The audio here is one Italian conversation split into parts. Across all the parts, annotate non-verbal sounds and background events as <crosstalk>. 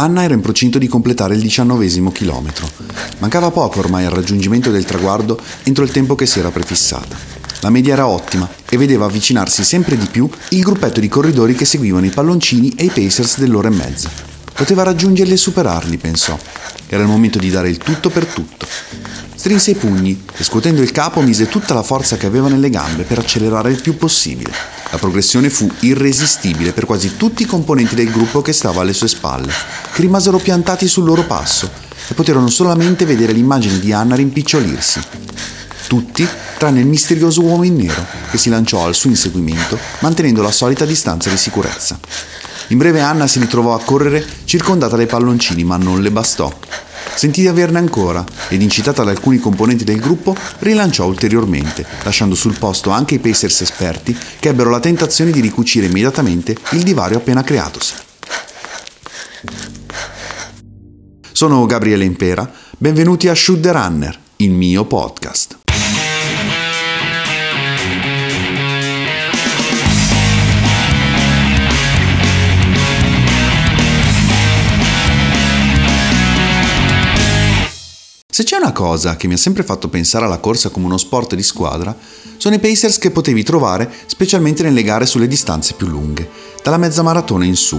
Anna era in procinto di completare il diciannovesimo chilometro. Mancava poco ormai al raggiungimento del traguardo entro il tempo che si era prefissata. La media era ottima e vedeva avvicinarsi sempre di più il gruppetto di corridori che seguivano i palloncini e i pacers dell'ora e mezza. Poteva raggiungerli e superarli, pensò. Era il momento di dare il tutto per tutto. Strinse i pugni e scuotendo il capo mise tutta la forza che aveva nelle gambe per accelerare il più possibile. La progressione fu irresistibile per quasi tutti i componenti del gruppo che stava alle sue spalle, che rimasero piantati sul loro passo e poterono solamente vedere l'immagine di Anna rimpicciolirsi. Tutti, tranne il misterioso uomo in nero, che si lanciò al suo inseguimento mantenendo la solita distanza di sicurezza. In breve Anna si ritrovò a correre circondata dai palloncini, ma non le bastò. Sentì di averne ancora ed incitata da alcuni componenti del gruppo rilanciò ulteriormente, lasciando sul posto anche i Pacers esperti che ebbero la tentazione di ricucire immediatamente il divario appena creatosi. Sono Gabriele Impera, benvenuti a Shoot the Runner, il mio podcast. Se c'è una cosa che mi ha sempre fatto pensare alla corsa come uno sport di squadra, sono i Pacers che potevi trovare specialmente nelle gare sulle distanze più lunghe, dalla mezza maratona in su.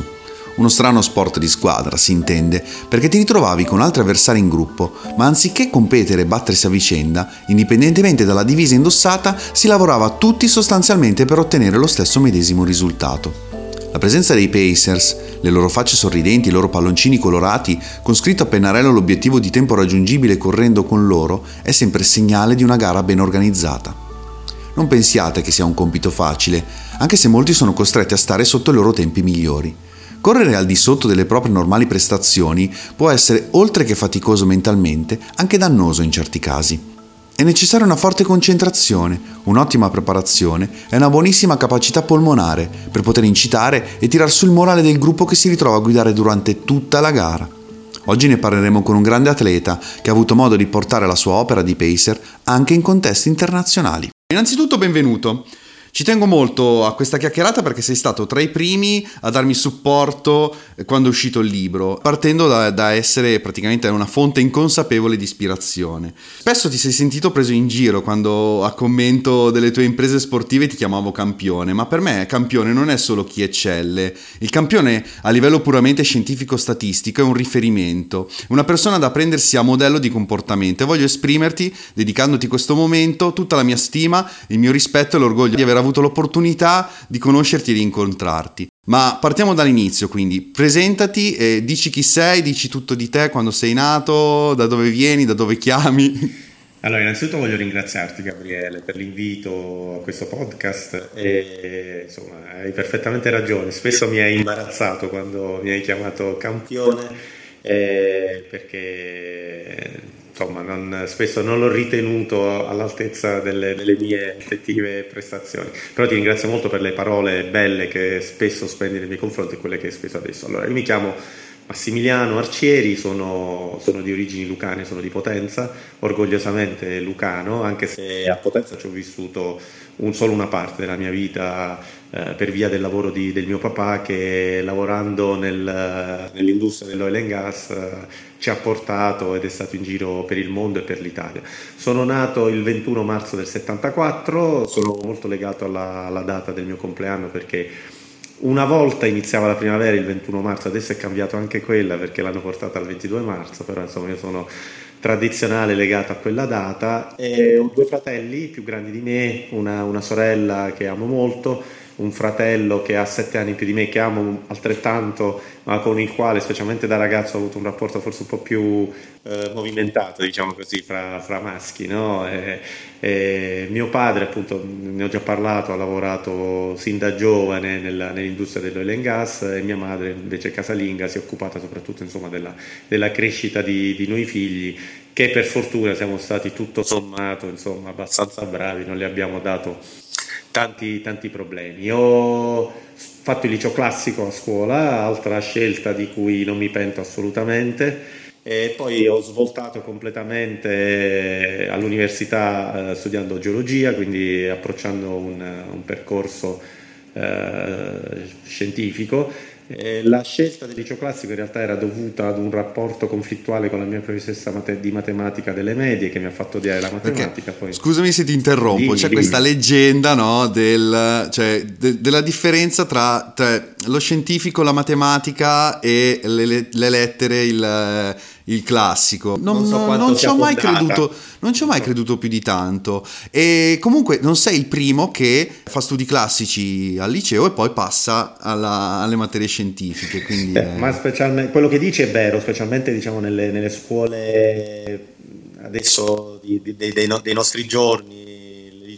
Uno strano sport di squadra, si intende, perché ti ritrovavi con altri avversari in gruppo, ma anziché competere e battersi a vicenda, indipendentemente dalla divisa indossata, si lavorava tutti sostanzialmente per ottenere lo stesso medesimo risultato. La presenza dei Pacers, le loro facce sorridenti, i loro palloncini colorati, con scritto a pennarello l'obiettivo di tempo raggiungibile correndo con loro, è sempre segnale di una gara ben organizzata. Non pensiate che sia un compito facile, anche se molti sono costretti a stare sotto i loro tempi migliori. Correre al di sotto delle proprie normali prestazioni può essere, oltre che faticoso mentalmente, anche dannoso in certi casi. È necessaria una forte concentrazione, un'ottima preparazione e una buonissima capacità polmonare per poter incitare e tirar su il morale del gruppo che si ritrova a guidare durante tutta la gara. Oggi ne parleremo con un grande atleta che ha avuto modo di portare la sua opera di pacer anche in contesti internazionali. Innanzitutto benvenuto. Ci tengo molto a questa chiacchierata perché sei stato tra i primi a darmi supporto quando è uscito il libro, partendo da, da, essere praticamente una fonte inconsapevole di ispirazione. Spesso ti sei sentito preso in giro quando a commento delle tue imprese sportive ti chiamavo campione, ma per me campione non è solo chi eccelle. Il campione a livello puramente scientifico-statistico è un riferimento, una persona da prendersi a modello di comportamento e voglio esprimerti, dedicandoti questo momento, tutta la mia stima, il mio rispetto e l'orgoglio di aver avuto l'opportunità di conoscerti e di incontrarti. Ma partiamo dall'inizio, quindi presentati, e dici chi sei, dici tutto di te, quando sei nato, da dove vieni, da dove chiami. <laughs> Allora, innanzitutto voglio ringraziarti Gabriele per l'invito a questo podcast e insomma hai perfettamente ragione, spesso mi hai imbarazzato quando mi hai chiamato campione eh, perché insomma, non, spesso non l'ho ritenuto all'altezza delle, delle, mie effettive prestazioni. Però ti ringrazio molto per le parole belle che spesso spendi nei miei confronti e quelle che hai speso adesso. Allora, io mi chiamo Massimiliano Arcieri, sono, sono, di origini lucane, sono di Potenza, orgogliosamente lucano, anche se a Potenza ci ho vissuto un, solo una parte della mia vita eh, per via del lavoro di, del mio papà che lavorando nel, nell'industria dell'oil and gas eh, ci ha portato ed è stato in giro per il mondo e per l'Italia. Sono nato il 21 marzo del 74, sono molto legato alla, alla data del mio compleanno perché una volta iniziava la primavera il 21 marzo, adesso è cambiato anche quella perché l'hanno portata al 22 marzo, però insomma io sono tradizionale legato a quella data e ho due fratelli più grandi di me, una, una sorella che amo molto un fratello che ha sette anni più di me, che amo altrettanto, ma con il quale, specialmente da ragazzo, ho avuto un rapporto forse un po' più eh, movimentato, diciamo così, fra, fra maschi. No? E, e mio padre, appunto, ne ho già parlato, ha lavorato sin da giovane nella, nell'industria dell'oil and gas e mia madre, invece casalinga, si è occupata soprattutto insomma, della, della, crescita di, di noi figli che per fortuna siamo stati tutto sommato insomma, abbastanza bravi, non le abbiamo dato tanti, tanti problemi. Ho fatto il liceo classico a scuola, altra scelta di cui non mi pento assolutamente. E poi ho svoltato completamente all'università eh, studiando geologia, quindi approcciando un, un percorso eh, scientifico Eh, la scelta del liceo classico in realtà era dovuta ad un rapporto conflittuale con la mia professoressa di matematica delle medie che mi ha fatto odiare la matematica. Poi... Scusami se ti interrompo, dimmi, c'è dimmi. questa leggenda no, del, cioè, de, della differenza tra, tra, lo scientifico, la matematica e le, le lettere, il il classico. Non, non, so non ci ho mai creduto, non ci ho mai creduto più di tanto. E comunque non sei il primo che fa studi classici al liceo e poi passa alla, alle materie scientifiche. Quindi, eh, Ma specialmente quello che dici è vero, specialmente diciamo nelle, nelle scuole adesso di, di, dei, dei nostri giorni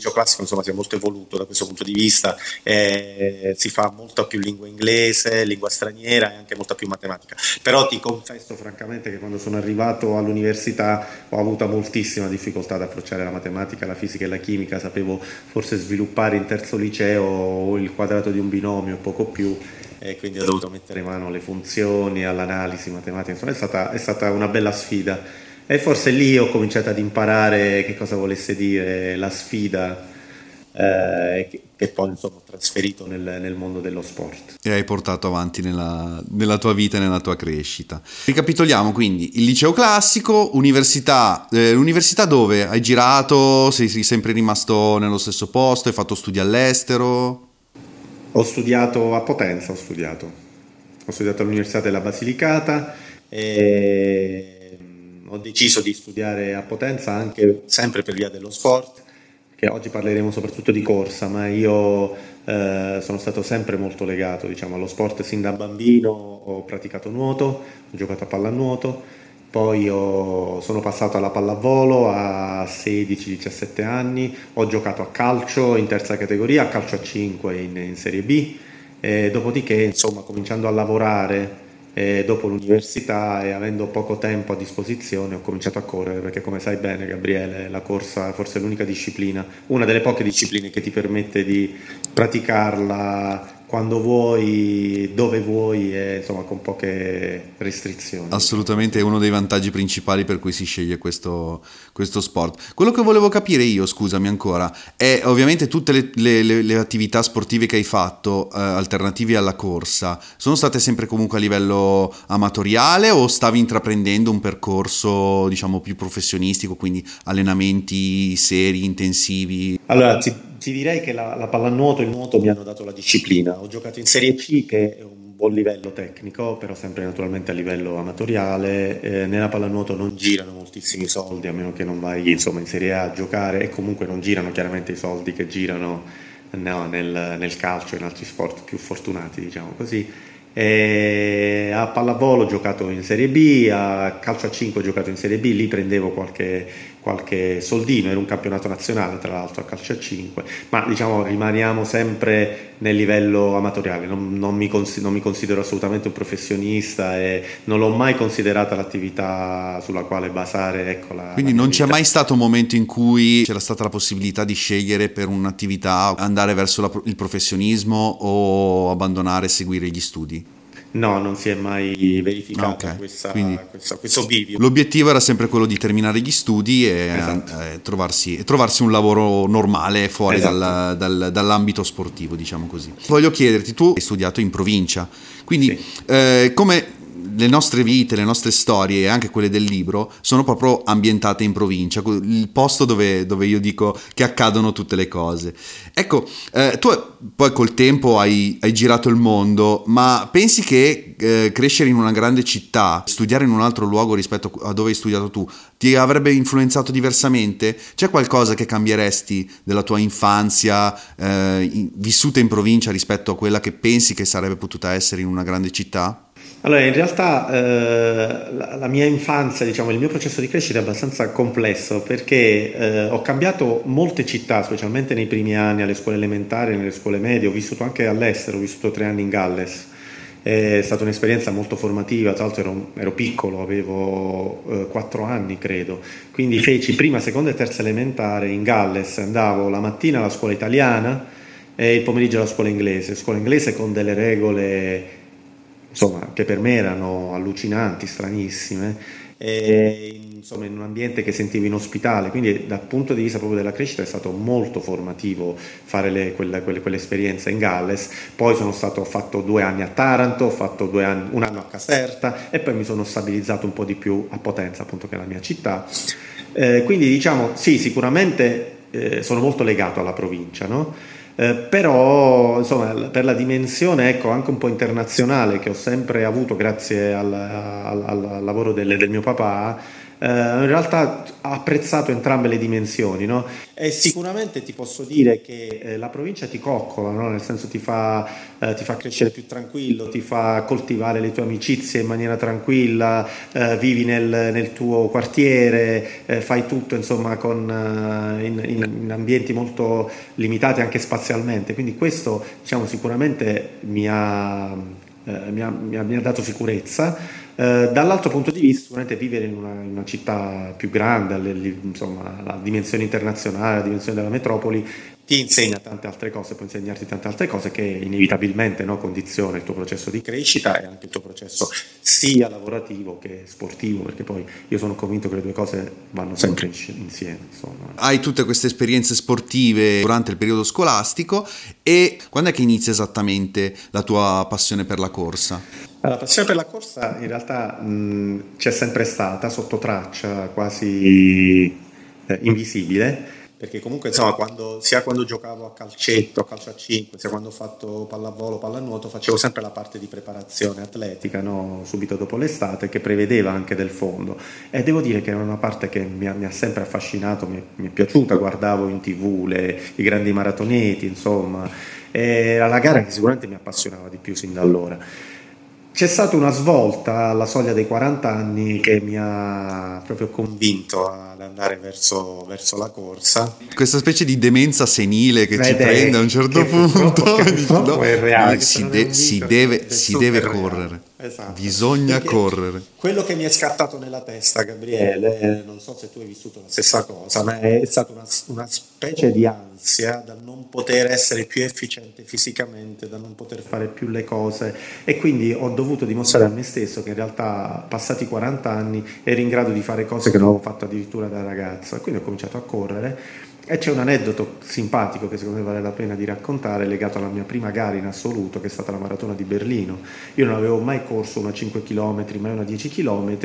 liceo classico insomma si è molto evoluto da questo punto di vista, eh, si fa molta più lingua inglese, lingua straniera e anche molta più matematica. Però ti confesso francamente che quando sono arrivato all'università ho avuto moltissima difficoltà ad approcciare la matematica, la fisica e la chimica, sapevo forse sviluppare in terzo liceo il quadrato di un binomio, poco più e quindi ho dovuto mettere mano alle funzioni, all'analisi matematica, insomma è stata, è stata una bella sfida e forse lì ho cominciato ad imparare che cosa volesse dire la sfida eh, che, che, poi insomma, ho trasferito nel, nel, mondo dello sport. E hai portato avanti nella, nella, tua vita e nella tua crescita. Ricapitoliamo quindi il liceo classico, università, eh, l'università dove hai girato, sei, sei sempre rimasto nello stesso posto, hai fatto studi all'estero? Ho studiato a Potenza, ho studiato. Ho studiato all'Università della Basilicata e ho deciso di studiare a Potenza anche sempre per via dello sport, che oggi parleremo soprattutto di corsa, ma io eh, sono stato sempre molto legato diciamo, allo sport sin da bambino, ho praticato nuoto, ho giocato a pallanuoto, poi ho, sono passato alla pallavolo a 16-17 anni, ho giocato a calcio in terza categoria, a calcio a 5 in, in Serie B, e dopodiché insomma cominciando a lavorare e dopo l'università e avendo poco tempo a disposizione ho cominciato a correre perché come sai bene Gabriele la corsa forse è l'unica disciplina, una delle poche discipline che ti permette di praticarla quando vuoi, dove vuoi e insomma con poche restrizioni. Assolutamente è uno dei vantaggi principali per cui si sceglie questo, questo sport. Quello che volevo capire io, scusami ancora, è ovviamente tutte le, le, le attività sportive che hai fatto eh, alternative alla corsa, sono state sempre comunque a livello amatoriale o stavi intraprendendo un percorso diciamo più professionistico, quindi allenamenti seri, intensivi? Allora, ti ti direi che la, la pallanuoto e il nuoto mi hanno dato la disciplina. Ho giocato in Serie C, che è un buon livello tecnico, però sempre naturalmente a livello amatoriale. Eh, nella pallanuoto non girano moltissimi soldi, a meno che non vai insomma, in Serie A a giocare, e comunque non girano chiaramente i soldi che girano no, nel, nel calcio e in altri sport più fortunati, diciamo così. E a pallavolo ho giocato in Serie B, a calcio a 5 ho giocato in Serie B, lì prendevo qualche qualche soldino, era un campionato nazionale tra l'altro a calcio a 5, ma diciamo rimaniamo sempre nel livello amatoriale, non, non, mi, cons- non mi, considero assolutamente un professionista e non l'ho mai considerata l'attività sulla quale basare. Ecco, la, Quindi la non c'è mai stato un momento in cui c'era stata la possibilità di scegliere per un'attività andare verso la, il professionismo o abbandonare e seguire gli studi? No, non si è mai verificato okay. questa, questa, questo bivio. L'obiettivo era sempre quello di terminare gli studi e esatto. eh, trovarsi, trovarsi, un lavoro normale fuori esatto. dal, dal, dall'ambito sportivo, diciamo così. Voglio chiederti, tu hai studiato in provincia, quindi sì. eh, come le nostre vite, le nostre storie e anche quelle del libro sono proprio ambientate in provincia, il posto dove, dove io dico che accadono tutte le cose. Ecco, eh, tu poi col tempo hai, hai, girato il mondo, ma pensi che eh, crescere in una grande città, studiare in un altro luogo rispetto a dove hai studiato tu, ti avrebbe influenzato diversamente? C'è qualcosa che cambieresti della tua infanzia eh, in, vissuta in provincia rispetto a quella che pensi che sarebbe potuta essere in una grande città? Allora, in realtà eh, la, la, mia infanzia, diciamo, il mio processo di crescita è abbastanza complesso perché eh, ho cambiato molte città, specialmente nei primi anni alle scuole elementari, nelle scuole medie, ho vissuto anche all'estero, ho vissuto tre anni in Galles. È stata un'esperienza molto formativa, tra l'altro ero, ero piccolo, avevo eh, quattro anni credo, quindi feci prima, seconda e terza elementare in Galles, andavo la mattina alla scuola italiana e il pomeriggio alla scuola inglese, scuola inglese con delle regole insomma, che per me erano allucinanti, stranissime. e insomma in un ambiente che sentivo inospitale, quindi dal punto di vista proprio della crescita è stato molto formativo fare le, quella, quelle, quell'esperienza in Galles, poi sono stato, ho fatto due anni a Taranto, ho fatto anni, un anno a Caserta e poi mi sono stabilizzato un po' di più a Potenza, appunto che è la mia città. Eh, quindi diciamo sì, sicuramente eh, sono molto legato alla provincia, no? Eh, però insomma, per la dimensione ecco, anche un po' internazionale che ho sempre avuto grazie al, al, al lavoro del, del mio papà, eh, in realtà ha apprezzato entrambe le dimensioni no? e sicuramente ti posso dire che eh, la provincia ti coccola, no? nel senso ti fa, eh, ti fa, crescere più tranquillo, ti fa coltivare le tue amicizie in maniera tranquilla, eh, vivi nel, nel, tuo quartiere, eh, fai tutto insomma con, eh, in, in, ambienti molto limitati anche spazialmente, quindi questo diciamo, sicuramente mi ha, mi ha, mi ha, mi ha dato sicurezza. Eh, dall'altro punto di vista, sicuramente vivere in una, in una città più grande, alle, insomma, la dimensione internazionale, la dimensione della metropoli, ti insegna tante altre cose, può insegnarti tante altre cose che inevitabilmente no, condiziona il tuo processo di crescita e anche il tuo processo sia lavorativo che sportivo, perché poi io sono convinto che le due cose vanno sempre insieme. Insomma. Hai tutte queste esperienze sportive durante il periodo scolastico e quando è che inizia esattamente la tua passione per la corsa? La passione per la corsa in realtà mh, c'è sempre stata sotto traccia, quasi eh, invisibile, perché comunque insomma, quando, sia quando giocavo a calcetto, a calcio a 5, sia quando ho fatto pallavolo, pallanuoto, facevo sempre la parte di preparazione atletica, no? subito dopo l'estate, che prevedeva anche del fondo. E devo dire che era una parte che mi ha, mi ha sempre affascinato, mi, mi, è piaciuta, guardavo in tv le, i grandi maratoneti, insomma, era la gara che sicuramente mi appassionava di più sin da allora. C'è stata una svolta alla soglia dei 40 anni che mi ha proprio convinto ad andare verso, verso la corsa. Questa specie di demenza senile che Ed ci prende a un certo punto. <laughs> no, è reale, si, de- si, deve, si deve correre. Esatto. Bisogna Perché correre. Quello che mi è scattato nella testa, Gabriele, non so se tu hai vissuto la stessa cosa, ma è stata una, una specie di ansia dal non poter essere più efficiente fisicamente, da non poter fare più le cose e quindi ho dovuto dimostrare a me stesso che in realtà passati 40 anni ero in grado di fare cose che non avevo fatto addirittura da ragazzo e quindi ho cominciato a correre e c'è un aneddoto simpatico che secondo me vale la pena di raccontare legato alla mia prima gara in assoluto che è stata la maratona di Berlino. Io non avevo mai corso una 5 km, mai una 10 km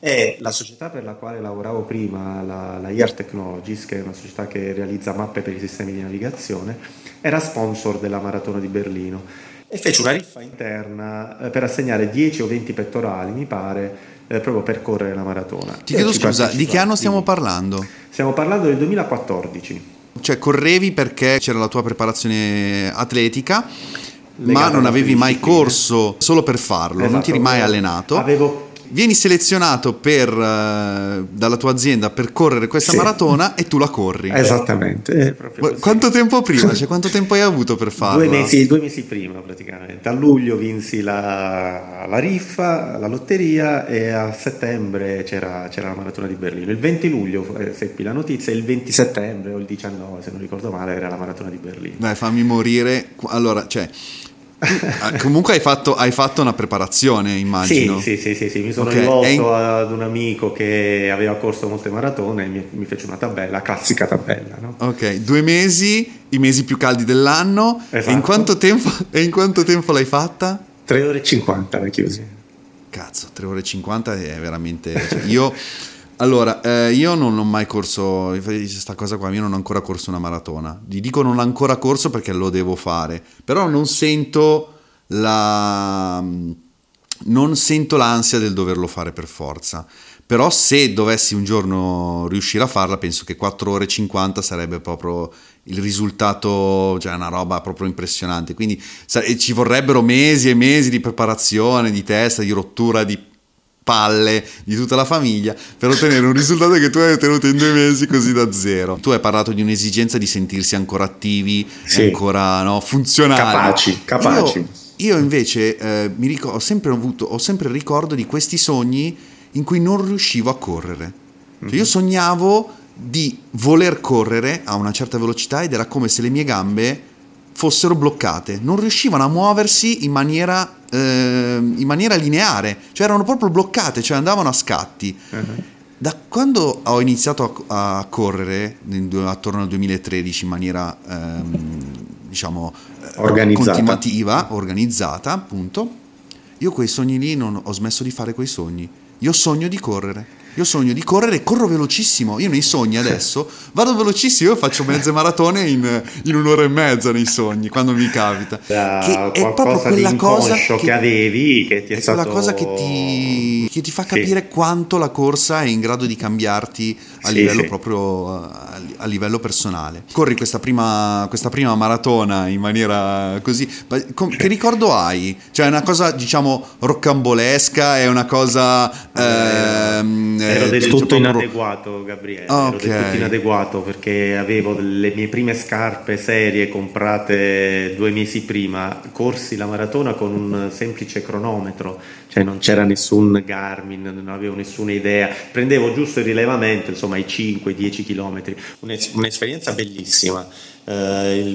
e la società per la quale lavoravo prima, la, la IR Technologies, che è una società che realizza mappe per i sistemi di navigazione, era sponsor della maratona di Berlino e fece una riffa interna eh, per assegnare 10 o 20 pettorali, mi pare, eh, proprio per correre la maratona. Ti chiedo scusa, di che anno stiamo parlando? Stiamo parlando del 2014. Cioè correvi perché c'era la tua preparazione atletica, ma non avevi mai corso solo per farlo, esatto, non ti eri mai allenato. Avevo vieni selezionato per, uh, dalla tua azienda per correre questa sì. maratona e tu la corri. Esattamente. Quanto tempo prima? Cioè, quanto <laughs> tempo hai avuto per farlo? Due mesi, due mesi prima praticamente. A luglio vinsi la, la, riffa, la lotteria e a settembre c'era, c'era, la maratona di Berlino. Il 20 luglio eh, seppi la notizia, il 20 settembre o il 19 se non ricordo male era la maratona di Berlino. Dai, fammi morire. Allora, cioè comunque hai fatto, hai fatto, una preparazione, immagino. Sì, sì, sì, sì mi sono okay. rivolto in... ad un amico che aveva corso molte maratone e mi, mi fece una tabella, la classica tabella. No? Ok, due mesi, i mesi più caldi dell'anno. Esatto. E, in quanto tempo, <laughs> e in quanto tempo l'hai fatta? 3 ore e 50 l'hai chiusi. Cazzo, 3 ore e 50 è veramente... Cioè, io... Allora, eh, io non ho mai corso, questa cosa qua, io non ho ancora corso una maratona. Gli dico non ho ancora corso perché lo devo fare, però non sento la... non sento l'ansia del doverlo fare per forza. Però se dovessi un giorno riuscire a farla, penso che 4 ore e 50 sarebbe proprio il risultato, cioè una roba proprio impressionante. Quindi ci vorrebbero mesi e mesi di preparazione, di testa, di rottura di palle di tutta la famiglia per ottenere un risultato che tu hai ottenuto in due mesi così da zero. Tu hai parlato di un'esigenza di sentirsi ancora attivi, sì. ancora no, funzionali. Capaci, capaci. Io, io invece eh, mi ricordo, ho, sempre avuto, ho sempre il ricordo di questi sogni in cui non riuscivo a correre. Cioè, io mhm. sognavo di voler correre a una certa velocità ed era come se le mie gambe fossero bloccate, non riuscivano a muoversi in maniera, eh, in maniera lineare, cioè erano proprio bloccate, cioè andavano a scatti. Uh-huh. Da quando ho iniziato a, a correre, attorno al 2013, in maniera ehm, diciamo organizzata. continuativa, organizzata, appunto, io quei sogni lì non ho smesso di fare quei sogni. Io sogno di correre. Io sogno di correre corro velocissimo. Io nei sogni adesso <laughs> vado velocissimo, io faccio mezze maratone in, in, un'ora e mezza nei sogni, quando mi capita. Da che è proprio quella cosa che, che, avevi, che ti è, è stato... quella cosa che ti, che ti fa capire sì. quanto la corsa è in grado di cambiarti a sì, livello sì. proprio a, a, livello personale. Corri questa prima, questa prima maratona in maniera così. Che ricordo hai? Cioè, è una cosa, diciamo, roccambolesca, è una cosa. Ehm, ero del tutto proprio... inadeguato, Gabriele. Okay. Ero del tutto inadeguato perché avevo le mie prime scarpe serie comprate due mesi prima. Corsi la maratona con un semplice cronometro, cioè non c'era nessun Garmin, non avevo nessuna idea. Prendevo giusto il rilevamento, insomma, i 5-10 km. Un'es- un'esperienza bellissima. Uh,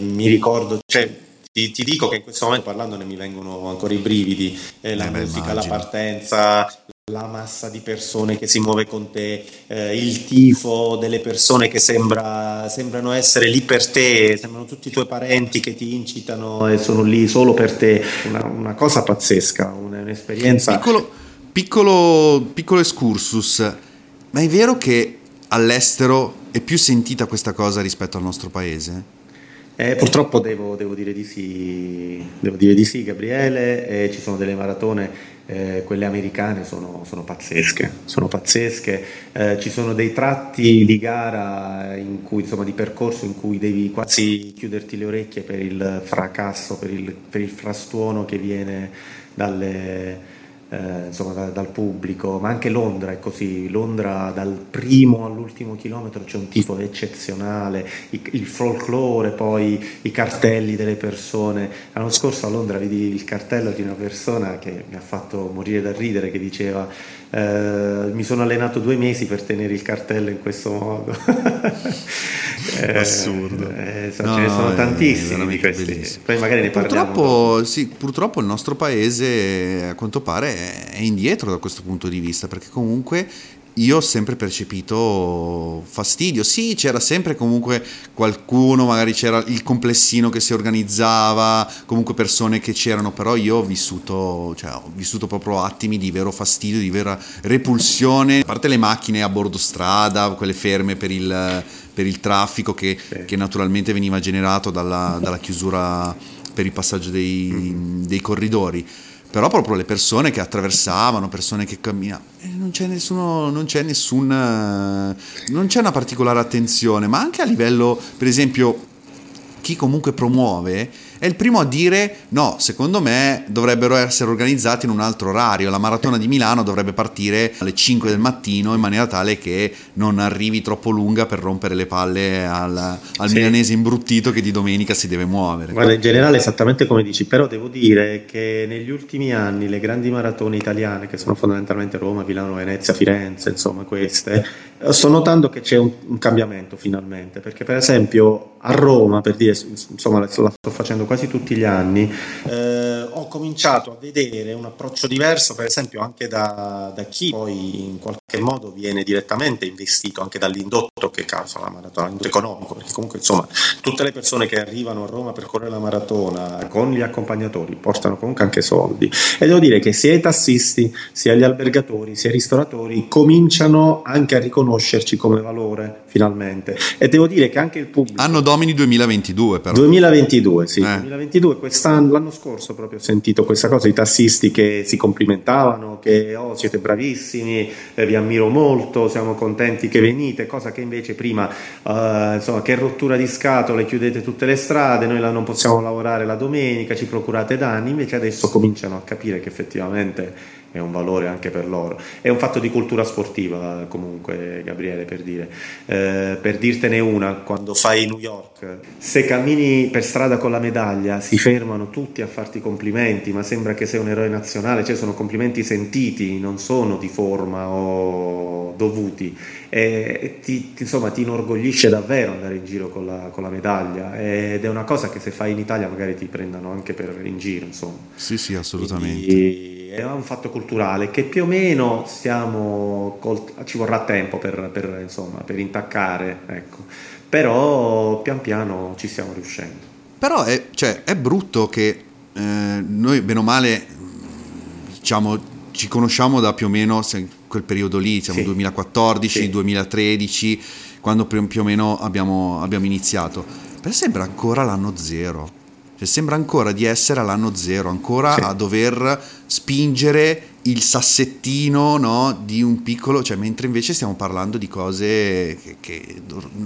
mi ricordo, cioè, ti, ti, dico che in questo momento parlandone mi vengono ancora i brividi, eh, la eh, musica, la partenza, la massa di persone che si muove con te, eh, il tifo delle persone che sembra, sembrano essere lì per te, sembrano tutti i tuoi parenti che ti incitano e sono lì solo per te, una, una cosa pazzesca, un'esperienza. Piccolo, piccolo, piccolo excursus, ma è vero che all'estero è più sentita questa cosa rispetto al nostro paese? Eh, purtroppo devo, devo, dire sì, devo, dire di sì, Gabriele, eh, ci sono delle maratone eh, quelle americane sono, sono, pazzesche, sono pazzesche. Eh, ci sono dei tratti di gara, cui, insomma, di percorso in cui devi quasi chiuderti le orecchie per il fracasso, per il, per il frastuono che viene dalle, eh, insomma, da, dal pubblico, ma anche Londra è così, Londra dal primo all'ultimo chilometro c'è un tipo eccezionale, il, il folklore, poi i cartelli delle persone. L'anno scorso a Londra vidi il cartello di una persona che mi ha fatto morire da ridere, che diceva eh, mi sono allenato due mesi per tenere il cartello in questo modo. <laughs> eh, Assurdo. Eh, so, no, ce ne sono tantissimi di questi. Bellissimo. Poi magari ne purtroppo, sì, purtroppo il nostro paese a quanto pare è indietro da questo punto di vista, perché comunque io ho sempre percepito fastidio. Sì, c'era sempre comunque qualcuno, magari c'era il complessino che si organizzava, comunque persone che c'erano, però io ho vissuto, cioè, ho vissuto proprio attimi di vero fastidio, di vera repulsione, a parte le macchine a bordo strada, quelle ferme per il, per il traffico che, sì. che, naturalmente veniva generato dalla, dalla, chiusura per il passaggio dei, mm. dei corridori però proprio le persone che attraversavano, persone che camminavano, eh, non c'è nessuno, non c'è nessun, non c'è una particolare attenzione, ma anche a livello, per esempio, chi comunque promuove è il primo a dire no, secondo me dovrebbero essere organizzati in un altro orario, la maratona di Milano dovrebbe partire alle 5 del mattino in maniera tale che non arrivi troppo lunga per rompere le palle al, al sì. milanese imbruttito che di domenica si deve muovere. Guarda, in generale esattamente come dici, però devo dire che negli ultimi anni le grandi maratone italiane, che sono fondamentalmente Roma, Milano, Venezia, Firenze, insomma queste, sto notando che c'è un, un cambiamento finalmente, perché per esempio a Roma, per dire, insomma la sto facendo quasi tutti gli anni, eh, ho cominciato a vedere un approccio diverso, per esempio anche da, da, chi poi in qualche modo viene direttamente investito anche dall'indotto che causa la maratona, l'indotto economico, perché comunque insomma tutte le persone che arrivano a Roma per correre la maratona con gli accompagnatori portano comunque anche soldi. E devo dire che sia i tassisti, sia gli albergatori, sia i ristoratori cominciano anche a riconoscerci come valore finalmente e devo dire che anche il pubblico... Hanno Domini 2022 però. 2022, sì. Eh. 2022, quest'anno, l'anno scorso proprio ho sentito questa cosa, i tassisti che si complimentavano, che oh, siete bravissimi, eh, vi ammiro molto, siamo contenti che venite, cosa che invece prima, eh, insomma, che rottura di scatole, chiudete tutte le strade, noi non possiamo lavorare la domenica, ci procurate danni, invece adesso cominciano a capire che effettivamente è un valore anche per loro. È un fatto di cultura sportiva comunque, Gabriele, per dire. Eh, per dirtene una, quando fai New York, se cammini per strada con la medaglia si fermano tutti a farti complimenti, ma sembra che sei un eroe nazionale, cioè sono complimenti sentiti, non sono di forma o dovuti. E ti, insomma, ti inorgoglisce davvero andare in giro con la, con la medaglia ed è una cosa che se fai in Italia magari ti prendano anche per in giro. Insomma. Sì, sì, assolutamente. Quindi, è un fatto culturale che più o meno stiamo, ci vorrà tempo per, per, insomma, per intaccare, ecco. però pian piano ci stiamo riuscendo. Però è, cioè, è brutto che eh, noi, bene o male, diciamo, ci conosciamo da più o meno quel periodo lì, siamo sì. 2014, sì. 2013, quando più o meno abbiamo, abbiamo iniziato. Per sembra ancora l'anno zero. Cioè, sembra ancora di essere all'anno zero, ancora sì. a dover spingere il sassettino no, di un piccolo, cioè, mentre invece stiamo parlando di cose che, che,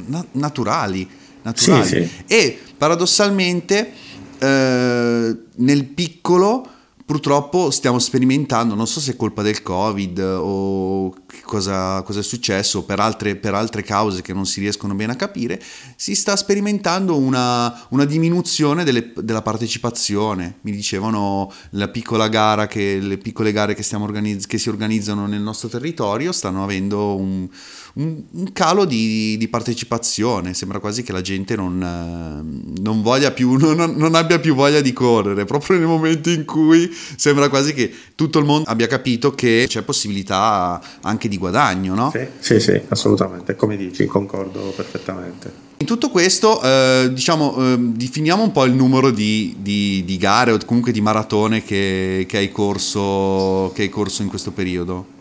na, naturali. naturali. Sì, sì. E paradossalmente eh, nel piccolo purtroppo stiamo sperimentando, non so se è colpa del Covid o cosa, cosa è successo, per altre, per altre, cause che non si riescono bene a capire, si sta sperimentando una, una diminuzione delle, della partecipazione. Mi dicevano che, le piccole gare che, organizz- che si organizzano nel nostro territorio stanno avendo un, un, calo di, di, partecipazione. Sembra quasi che la gente non, non voglia più, <laughs> non, non abbia più voglia di correre, proprio nel momento in cui sembra quasi che tutto il mondo abbia capito che c'è possibilità anche di guadagno, no? Sì, sì, sì assolutamente, come dici, concordo perfettamente. In tutto questo, eh, diciamo, eh, definiamo un po' il numero di, di, di, gare o comunque di maratone che, che, hai corso, che hai corso in questo periodo.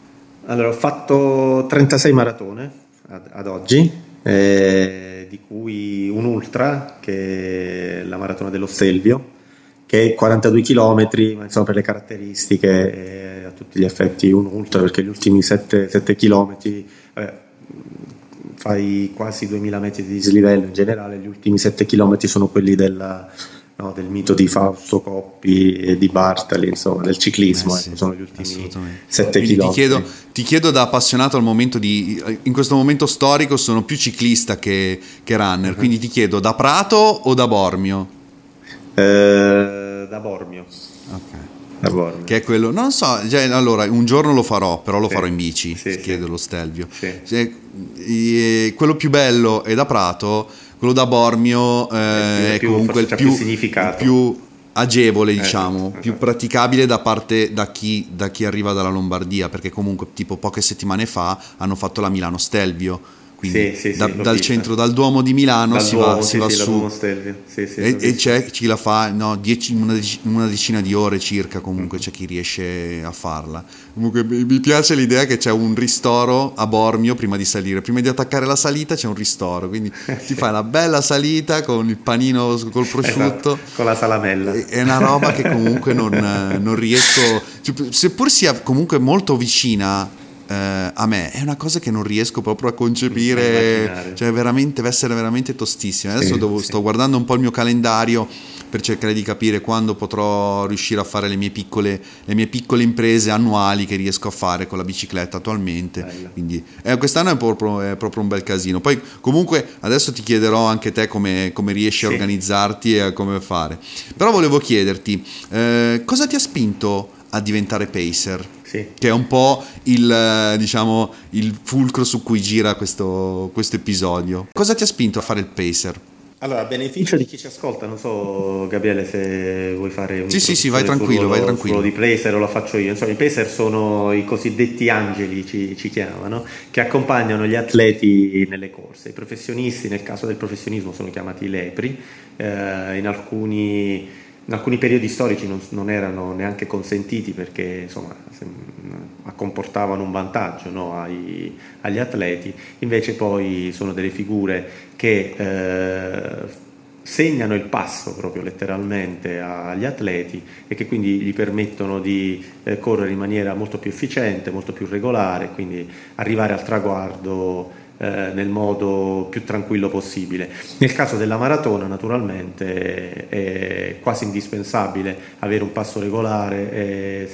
Allora, ho fatto 36 maratone ad, ad oggi, eh, di cui un ultra, che è la maratona dello Stelvio, che è 42 km, ma insomma per le caratteristiche è a tutti gli effetti un ultra, perché gli ultimi 7, 7 km eh, fai quasi 2000 metri di dislivello in generale, gli ultimi 7 km sono quelli della no, del mito di Fausto Coppi e di Bartali, insomma, del ciclismo, eh sì, ecco, sono gli ultimi sette chilometri. Ti chiedo, ti chiedo, da appassionato al momento di, in questo momento storico sono più ciclista che, che runner, uh-huh. quindi ti chiedo da Prato o da Bormio? Eh, da Bormio. Ok. Che è quello, non so, cioè, allora un giorno lo farò, però lo sì, farò in bici, sì, chiedo lo Stelvio. Sì. Cioè, quello più bello è da Prato quello da Bormio eh, è, più, comunque il più, più, più, agevole, eh, diciamo, eh, più praticabile da parte da chi, da chi arriva dalla Lombardia, perché comunque tipo poche settimane fa hanno fatto la Milano Stelvio quindi sì, sì, da, dal centro, dal Duomo di Milano dal si Duomo, va, si va su e, e, c'è chi la fa no, dieci, una, una, decina di ore circa comunque c'è chi riesce a farla. Comunque mi piace l'idea che c'è un ristoro a Bormio prima di salire. Prima di attaccare la salita c'è un ristoro quindi ti fai una bella salita con il panino col prosciutto. esatto, con la salamella. È una roba che comunque non, non riesco seppur sia comunque molto vicina eh, a me è una cosa che non riesco proprio a concepire, <laughs> cioè veramente deve essere veramente tostissima. Adesso sì, devo, sì. sto guardando un po' il mio calendario per cercare di capire quando potrò riuscire a fare le mie piccole, le mie piccole imprese annuali che riesco a fare con la bicicletta attualmente. Bello. Quindi eh, quest'anno è proprio, è proprio, un bel casino. Poi comunque adesso ti chiederò anche te come, come riesci sì. a organizzarti e a come fare. Però volevo chiederti, eh, cosa ti ha spinto a diventare pacer? Sì. Che è un po' il, diciamo, il fulcro su cui gira questo, questo episodio. Cosa ti ha spinto a fare il pacer? Allora, a beneficio di chi ci ascolta, non so Gabriele se vuoi fare un Sì, sì, sì, vai tranquillo, ruolo, vai tranquillo. di Pacer o lo faccio io. Insomma, i Pacer sono i cosiddetti angeli, ci, ci chiamano, che accompagnano gli atleti nelle corse. I professionisti, nel caso del professionismo, sono chiamati lepri, eh, in alcuni in alcuni periodi storici non, non, erano neanche consentiti perché insomma, comportavano un vantaggio no, ai, agli atleti, invece poi sono delle figure che eh, segnano il passo proprio letteralmente agli atleti e che quindi gli permettono di eh, correre in maniera molto più efficiente, molto più regolare, quindi arrivare al traguardo eh, nel modo più tranquillo possibile. Nel caso della maratona naturalmente è quasi indispensabile avere un passo regolare e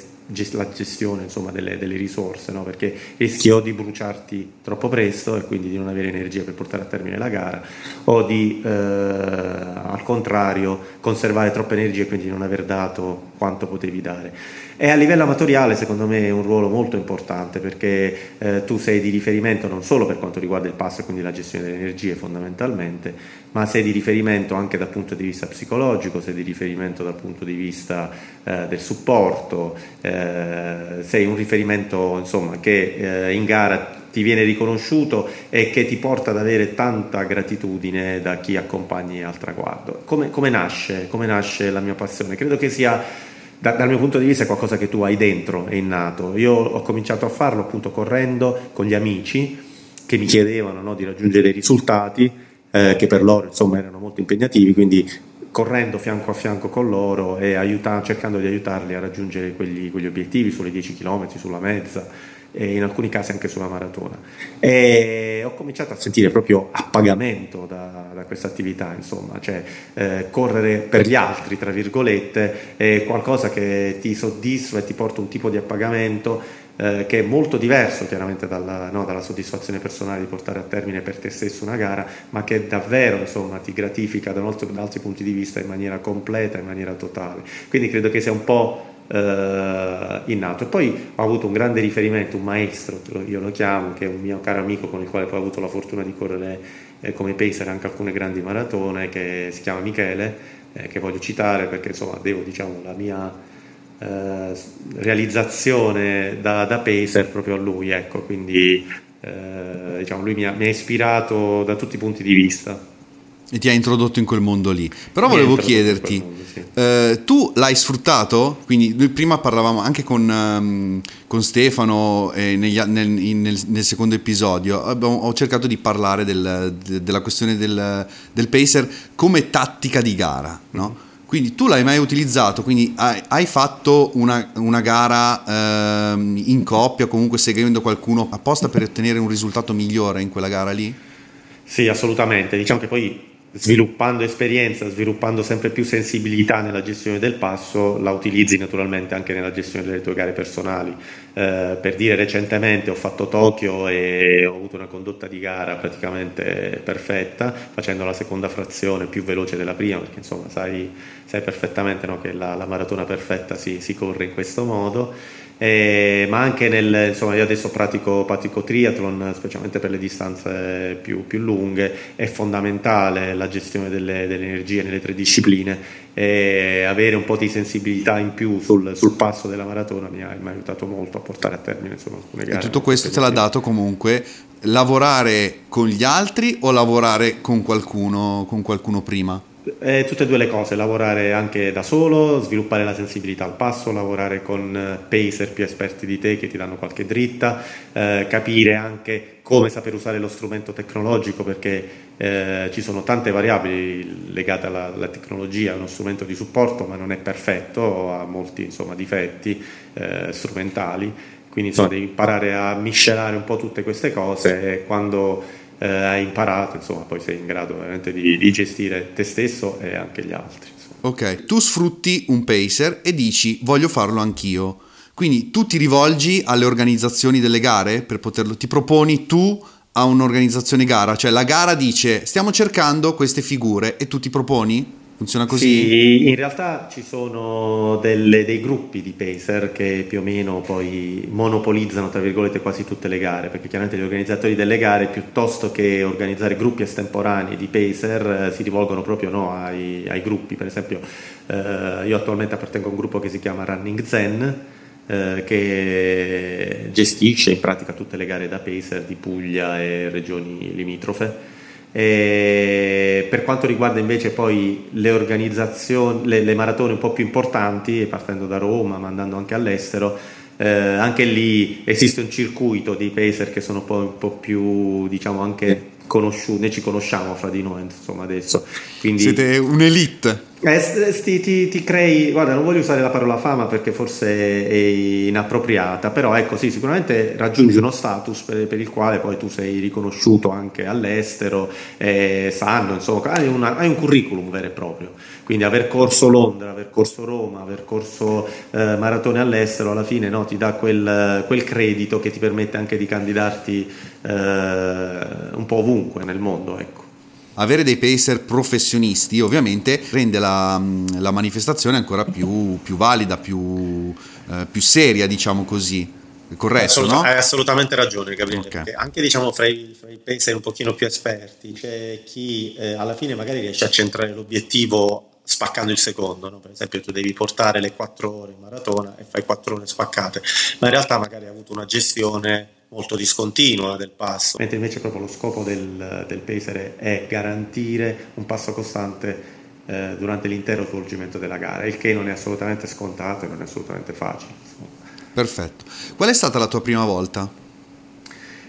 la gestione insomma, delle, delle, risorse, no? perché rischi o di bruciarti troppo presto e quindi di non avere energia per portare a termine la gara, o di eh, al contrario conservare troppa energia e quindi non aver dato quanto potevi dare. E a livello amatoriale secondo me è un ruolo molto importante perché eh, tu sei di riferimento non solo per quanto riguarda il passo e quindi la gestione delle energie fondamentalmente, ma sei di riferimento anche dal punto di vista psicologico, sei di riferimento dal punto di vista eh, del supporto, eh, sei un riferimento insomma, che eh, in gara ti viene riconosciuto e che ti porta ad avere tanta gratitudine da chi accompagni al traguardo. Come, come, nasce, come nasce la mia passione? Credo che sia da, dal mio punto di vista qualcosa che tu hai dentro, è innato. Io ho cominciato a farlo appunto correndo con gli amici che mi chiedevano no, di raggiungere i risultati eh, che per loro insomma erano molto impegnativi, quindi correndo fianco a fianco con loro e aiuta, cercando di aiutarli a raggiungere quegli, quegli obiettivi sulle 10 km, sulla mezza in alcuni casi anche sulla maratona. E ho cominciato a sentire proprio appagamento da, da questa attività, insomma, cioè eh, correre per gli altri, tra virgolette, è qualcosa che ti soddisfa e ti porta un tipo di appagamento eh, che è molto diverso chiaramente dalla, no, dalla, soddisfazione personale di portare a termine per te stesso una gara, ma che davvero insomma, ti gratifica da, altri, da altri punti di vista in maniera completa, in maniera totale. Quindi credo che sia un po' eh, innato. E poi ho avuto un grande riferimento, un maestro, io lo chiamo, che è un mio caro amico con il quale poi ho avuto la fortuna di correre eh, come pacer anche alcune grandi maratone, che si chiama Michele, eh, che voglio citare perché insomma devo diciamo la mia eh, realizzazione da, da, pacer proprio a lui, ecco, quindi eh, diciamo, lui mi ha, mi ha ispirato da tutti i punti di vista. E ti ha introdotto in quel mondo lì. Però Mi volevo chiederti, mondo, sì. eh, tu l'hai sfruttato? Quindi noi prima parlavamo anche con, um, con Stefano eh, negli, nel, nel, nel, secondo episodio, abbiamo, ho cercato di parlare del, de, della questione del, del, pacer come tattica di gara, no? Quindi tu l'hai mai utilizzato, quindi hai, hai fatto una, una gara ehm, in coppia, comunque seguendo qualcuno apposta per ottenere un risultato migliore in quella gara lì? Sì, assolutamente. Diciamo che poi sviluppando esperienza, sviluppando sempre più sensibilità nella gestione del passo, la utilizzi naturalmente anche nella gestione delle tue gare personali. Eh, per dire, recentemente ho fatto Tokyo e ho avuto una condotta di gara praticamente perfetta, facendo la seconda frazione più veloce della prima, perché insomma sai, sai perfettamente no, che la, la, maratona perfetta si, si corre in questo modo eh, ma anche nel, insomma, io adesso pratico, pratico triathlon, specialmente per le distanze più, più, lunghe, è fondamentale la gestione delle, delle energie nelle tre discipline e avere un po' di sensibilità in più sul, sul passo della maratona mi ha, mi ha, aiutato molto a portare a termine insomma, alcune gare. E tutto questo te l'ha dato comunque lavorare con gli altri o lavorare con qualcuno, con qualcuno prima? Eh, tutte e due le cose, lavorare anche da solo, sviluppare la sensibilità al passo, lavorare con eh, pacer più esperti di te che ti danno qualche dritta, eh, capire anche come saper usare lo strumento tecnologico perché eh, ci sono tante variabili legate alla, alla, tecnologia, è uno strumento di supporto ma non è perfetto, ha molti insomma, difetti eh, strumentali, quindi insomma, devi imparare a miscelare un po' tutte queste cose quando eh, hai imparato, insomma, poi sei in grado veramente di, di gestire te stesso e anche gli altri. Insomma. Ok, tu sfrutti un pacer e dici voglio farlo anch'io. Quindi tu ti rivolgi alle organizzazioni delle gare per poterlo, ti proponi tu a un'organizzazione gara, cioè la gara dice stiamo cercando queste figure e tu ti proponi? Funziona così? Sì, in realtà ci sono delle, dei gruppi di pacer che più o meno poi monopolizzano tra virgolette quasi tutte le gare, perché chiaramente gli organizzatori delle gare piuttosto che organizzare gruppi estemporanei di pacer si rivolgono proprio no, ai, ai, gruppi, per esempio eh, io attualmente appartengo a un gruppo che si chiama Running Zen, eh, che gestisce? in pratica tutte le gare da pacer di Puglia e regioni limitrofe e per quanto riguarda invece poi le organizzazioni, le, le, maratone un po' più importanti, partendo da Roma, ma andando anche all'estero, eh, anche lì esiste un circuito di pacer che sono poi un po' più, diciamo, anche conosciuti, ne ci conosciamo fra di noi, insomma, adesso. Quindi, Siete un'elite Eh, ti, ti, ti, crei, guarda, non voglio usare la parola fama perché forse è inappropriata, però ecco sì, sicuramente raggiungi uno status per, per il quale poi tu sei riconosciuto anche all'estero, eh, sanno, insomma, hai, una, hai, un curriculum vero e proprio. Quindi aver corso Londra, aver corso Roma, aver corso eh, maratone all'estero, alla fine no, ti dà quel, quel, credito che ti permette anche di candidarti eh, un po' ovunque nel mondo. Ecco avere dei pacer professionisti ovviamente rende la, la manifestazione ancora più, più valida, più, eh, più, seria, diciamo così. Corretto, Assolut- no? Hai assolutamente ragione, Gabriele. Okay. Anche diciamo, fra, i, fra i pacer un pochino più esperti c'è chi eh, alla fine magari riesce a centrare l'obiettivo spaccando il secondo, no? per esempio tu devi portare le 4 ore in maratona e fai 4 ore spaccate, ma in realtà magari hai avuto una gestione molto discontinua del passo. Mentre invece proprio lo scopo del, del pacer è garantire un passo costante eh, durante l'intero svolgimento della gara, il che non è assolutamente scontato e non è assolutamente facile. Insomma. Perfetto. Qual è stata la tua prima volta?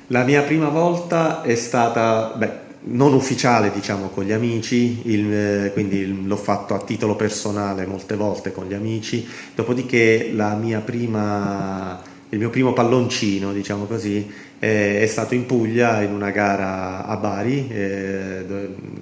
La mia prima volta è stata, beh, non ufficiale diciamo con gli amici, il, eh, quindi l'ho fatto a titolo personale molte volte con gli amici, dopodiché la mia prima il mio primo palloncino, diciamo così, eh, è stato in Puglia in una gara a Bari, eh,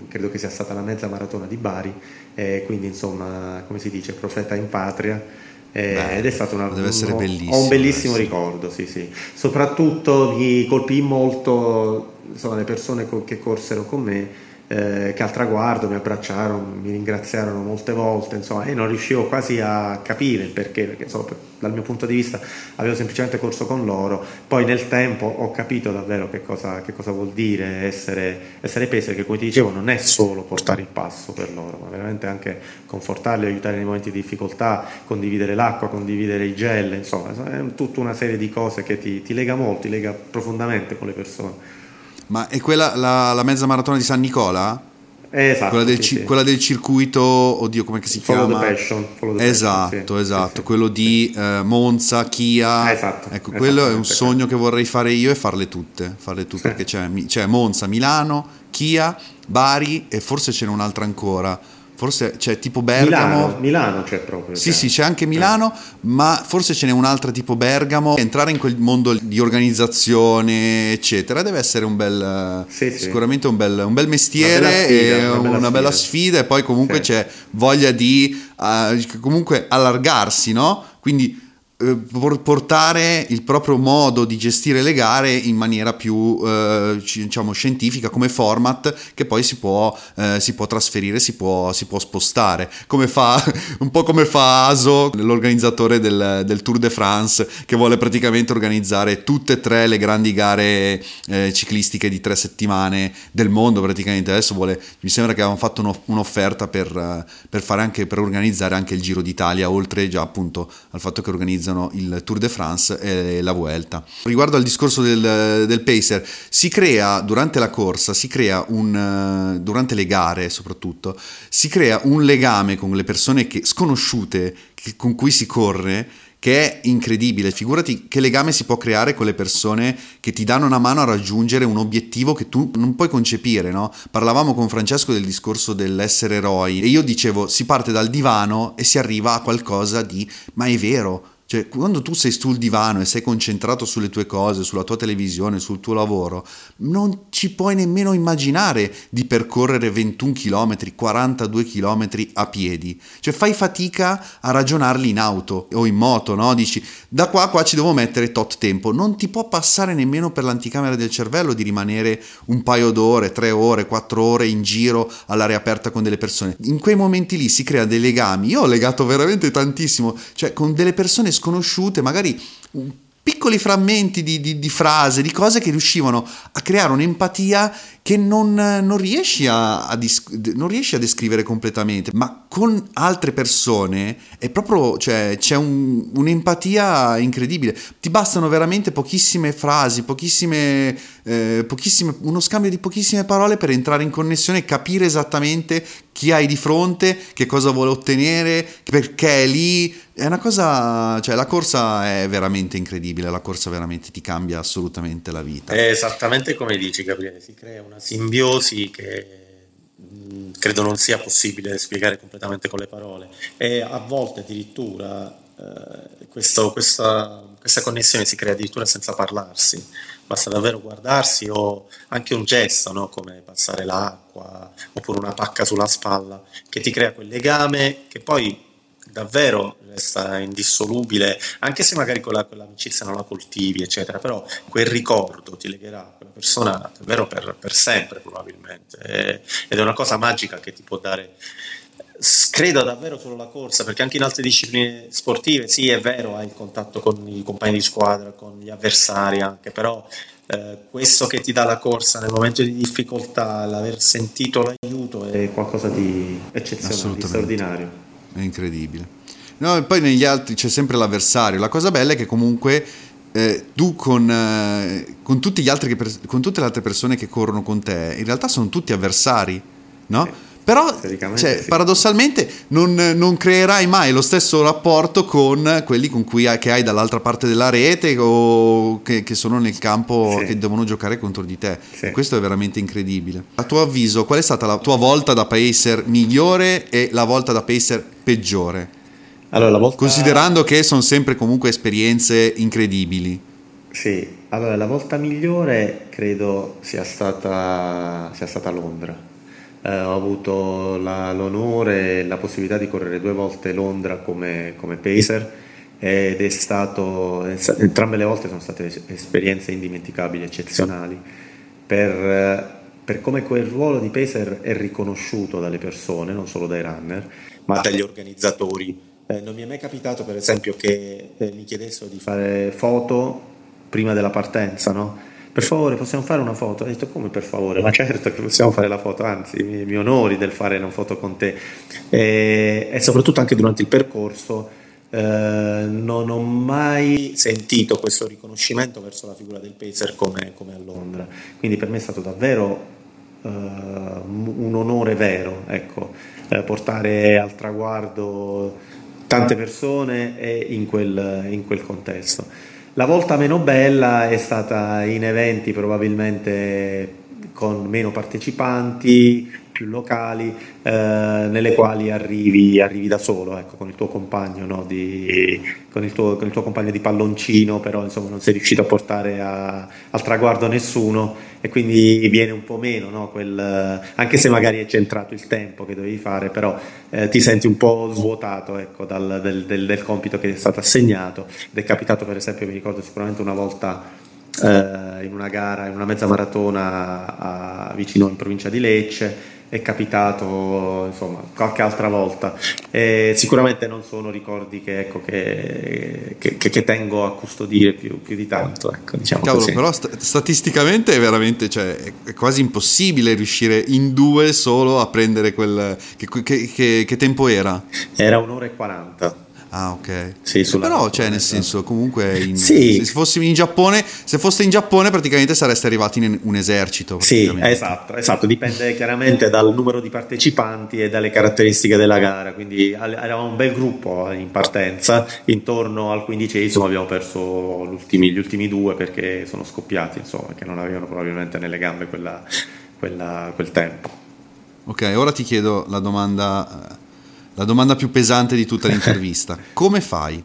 credo che sia stata la mezza maratona di Bari, eh, quindi insomma, come si dice, profeta in patria. Eh, Beh, ed è stato una, deve essere bellissimo, ho un bellissimo ricordo, sì, sì. Soprattutto mi colpì molto insomma, le persone che corsero con me eh, che al traguardo mi abbracciarono, mi ringraziarono molte volte, insomma, e non riuscivo quasi a capire il perché, perché insomma, dal mio punto di vista avevo semplicemente corso con loro, poi nel tempo ho capito davvero che cosa, che cosa vuol dire essere, essere pesi, che come ti dicevo non è solo portare il passo per loro, ma veramente anche confortarli, aiutare nei momenti di difficoltà, condividere l'acqua, condividere i gel, insomma, è tutta una serie di cose che ti, ti lega molto, ti lega profondamente con le persone. Ma è quella la, la mezza maratona di San Nicola? Esatto, quella, del, sì, sì. quella del, circuito, oddio, come si follow chiama? The passion, follow the esatto, passion, sì. esatto, quello di eh, Monza, Chia. Esatto, ecco, quello è un sogno che vorrei fare io e farle tutte, farle tutte perché c'è, c'è Monza, Milano, Chia, Bari e forse ce n'è un'altra ancora forse c'è tipo Bergamo. Milano, Milano c'è proprio. Sì, cioè. sì, c'è anche Milano, eh. ma forse ce n'è un'altra tipo Bergamo. Entrare in quel mondo di organizzazione, eccetera, deve essere un bel, sì, sì. sicuramente un bel, un bel mestiere una sfida, e una, bella, una bella sfida. E poi comunque sì. c'è voglia di uh, comunque allargarsi, no? Quindi portare il proprio modo di gestire le gare in maniera più eh, diciamo scientifica come format che poi si può, eh, si può trasferire, si può, si può, spostare. Come fa, <laughs> un po' come fa Aso l'organizzatore del, del, Tour de France che vuole praticamente organizzare tutte e tre le grandi gare eh, ciclistiche di tre settimane del mondo praticamente. Adesso vuole, mi sembra che avevano fatto uno, un'offerta per, per, fare anche, per organizzare anche il Giro d'Italia oltre già appunto al fatto che organizzano organizzano il Tour de France e la Vuelta. Riguardo al discorso del, del pacer, si crea durante la corsa, si crea un, durante le gare soprattutto, si crea un legame con le persone che, sconosciute che, con cui si corre che è incredibile. Figurati che legame si può creare con le persone che ti danno una mano a raggiungere un obiettivo che tu non puoi concepire, no? Parlavamo con Francesco del discorso dell'essere eroi e io dicevo si parte dal divano e si arriva a qualcosa di ma è vero, cioè, quando tu sei sul divano e sei concentrato sulle tue cose, sulla tua televisione, sul tuo lavoro, non ci puoi nemmeno immaginare di percorrere 21 km, 42 km a piedi. Cioè, fai fatica a ragionarli in auto o in moto, no? Dici, da qua a qua ci devo mettere tot tempo. Non ti può passare nemmeno per l'anticamera del cervello di rimanere un paio d'ore, tre ore, quattro ore in giro all'aria aperta con delle persone. In quei momenti lì si crea dei legami. Io ho legato veramente tantissimo, cioè con delle persone sconosciute, magari piccoli frammenti di, di, di, frase, di cose che riuscivano a creare un'empatia che non, non, riesci a, a dis, non, riesci a, descrivere completamente, ma con altre persone è proprio, cioè, c'è un, un'empatia incredibile. Ti bastano veramente pochissime frasi, pochissime, eh, pochissime, uno scambio di pochissime parole per entrare in connessione e capire esattamente chi hai di fronte, che cosa vuole ottenere, perché è lì. È una cosa, cioè la corsa è veramente incredibile, la corsa veramente ti cambia assolutamente la vita. È esattamente come dici Gabriele, si crea una simbiosi che mm, credo non sia possibile spiegare completamente con le parole e a volte addirittura eh, questo, questa, questa connessione si crea addirittura senza parlarsi, basta davvero guardarsi o anche un gesto no? come passare l'acqua oppure una pacca sulla spalla che ti crea quel legame che poi davvero resta indissolubile, anche se magari quella, quell'amicizia non la coltivi, eccetera, però quel ricordo ti legherà quella persona davvero per, per sempre probabilmente e, ed è una cosa magica che ti può dare credo davvero solo la corsa, perché anche in altre discipline sportive, sì, è vero, hai il contatto con i compagni di squadra, con gli avversari anche, però eh, questo che ti dà la corsa nel momento di difficoltà, l'aver sentito l'aiuto è qualcosa di eccezionale, di straordinario. È incredibile. No, e poi negli altri c'è sempre l'avversario. La cosa bella è che comunque eh, tu con, eh, con, che, con, tutte le altre persone che corrono con te, in realtà sono tutti avversari, no? Però cioè, sì. paradossalmente non, non, creerai mai lo stesso rapporto con quelli con cui hai, che hai dall'altra parte della rete o che, che sono nel campo sì. che devono giocare contro di te. Sì. Questo è veramente incredibile. A tuo avviso, qual è stata la tua volta da pacer migliore e la volta da pacer peggiore? Allora, volta... Considerando che sono sempre comunque esperienze incredibili. Sì, allora la volta migliore credo sia stata, sia stata Londra eh, ho avuto la, l'onore e la possibilità di correre due volte Londra come, come pacer ed è stato, entrambe le volte sono state esperienze indimenticabili, eccezionali, per, per come quel ruolo di pacer è riconosciuto dalle persone, non solo dai runner, ma dagli organizzatori. Eh, non mi è mai capitato, per esempio, che eh, mi chiedessero di fare foto prima della partenza, no? Per favore possiamo fare una foto? Ho detto come per favore? Ma certo che possiamo fare la foto, anzi mi, mi onori del fare una foto con te e, e soprattutto anche durante il percorso eh, non ho mai sentito questo riconoscimento verso la figura del pacer come, come a Londra, quindi per me è stato davvero eh, un onore vero ecco, eh, portare al traguardo tante persone e in quel, in quel contesto. La volta meno bella è stata in eventi probabilmente con meno partecipanti, più locali, eh, nelle quali arrivi, arrivi, da solo, ecco, con il tuo compagno, no? di, con, il tuo, con, il tuo, compagno di palloncino, però insomma non sei riuscito a portare a, al traguardo nessuno e quindi viene un po' meno, no? Quel, anche se magari è centrato il tempo che dovevi fare, però eh, ti senti un po' svuotato ecco, dal, del, del, del compito che ti è stato assegnato ed è capitato per esempio, mi ricordo sicuramente una volta eh, in una gara, in una mezza maratona a, vicino in provincia di Lecce è capitato insomma qualche altra volta. E sicuramente non sono ricordi che, ecco, che, che, che tengo a custodire più, più di tanto ecco, diciamo Cavolo, però st- statisticamente è veramente cioè, è quasi impossibile riuscire in due solo a prendere quel che, tempo era? era un'ora e quaranta Ah, ok. Sì, Però, cioè, nel senso, comunque, in, sì. se fossi in Giappone, se foste in Giappone, praticamente sareste arrivati in un esercito. Sì, esatto, esatto. Dipende chiaramente dal numero di partecipanti e dalle caratteristiche della gara. Quindi eravamo un bel gruppo in partenza. Intorno al quindicesimo abbiamo perso gli ultimi due perché sono scoppiati, insomma, che non avevano probabilmente nelle gambe quella, quella, quel tempo. Ok, ora ti chiedo la domanda la domanda più pesante di tutta <laughs> l'intervista. Come fai?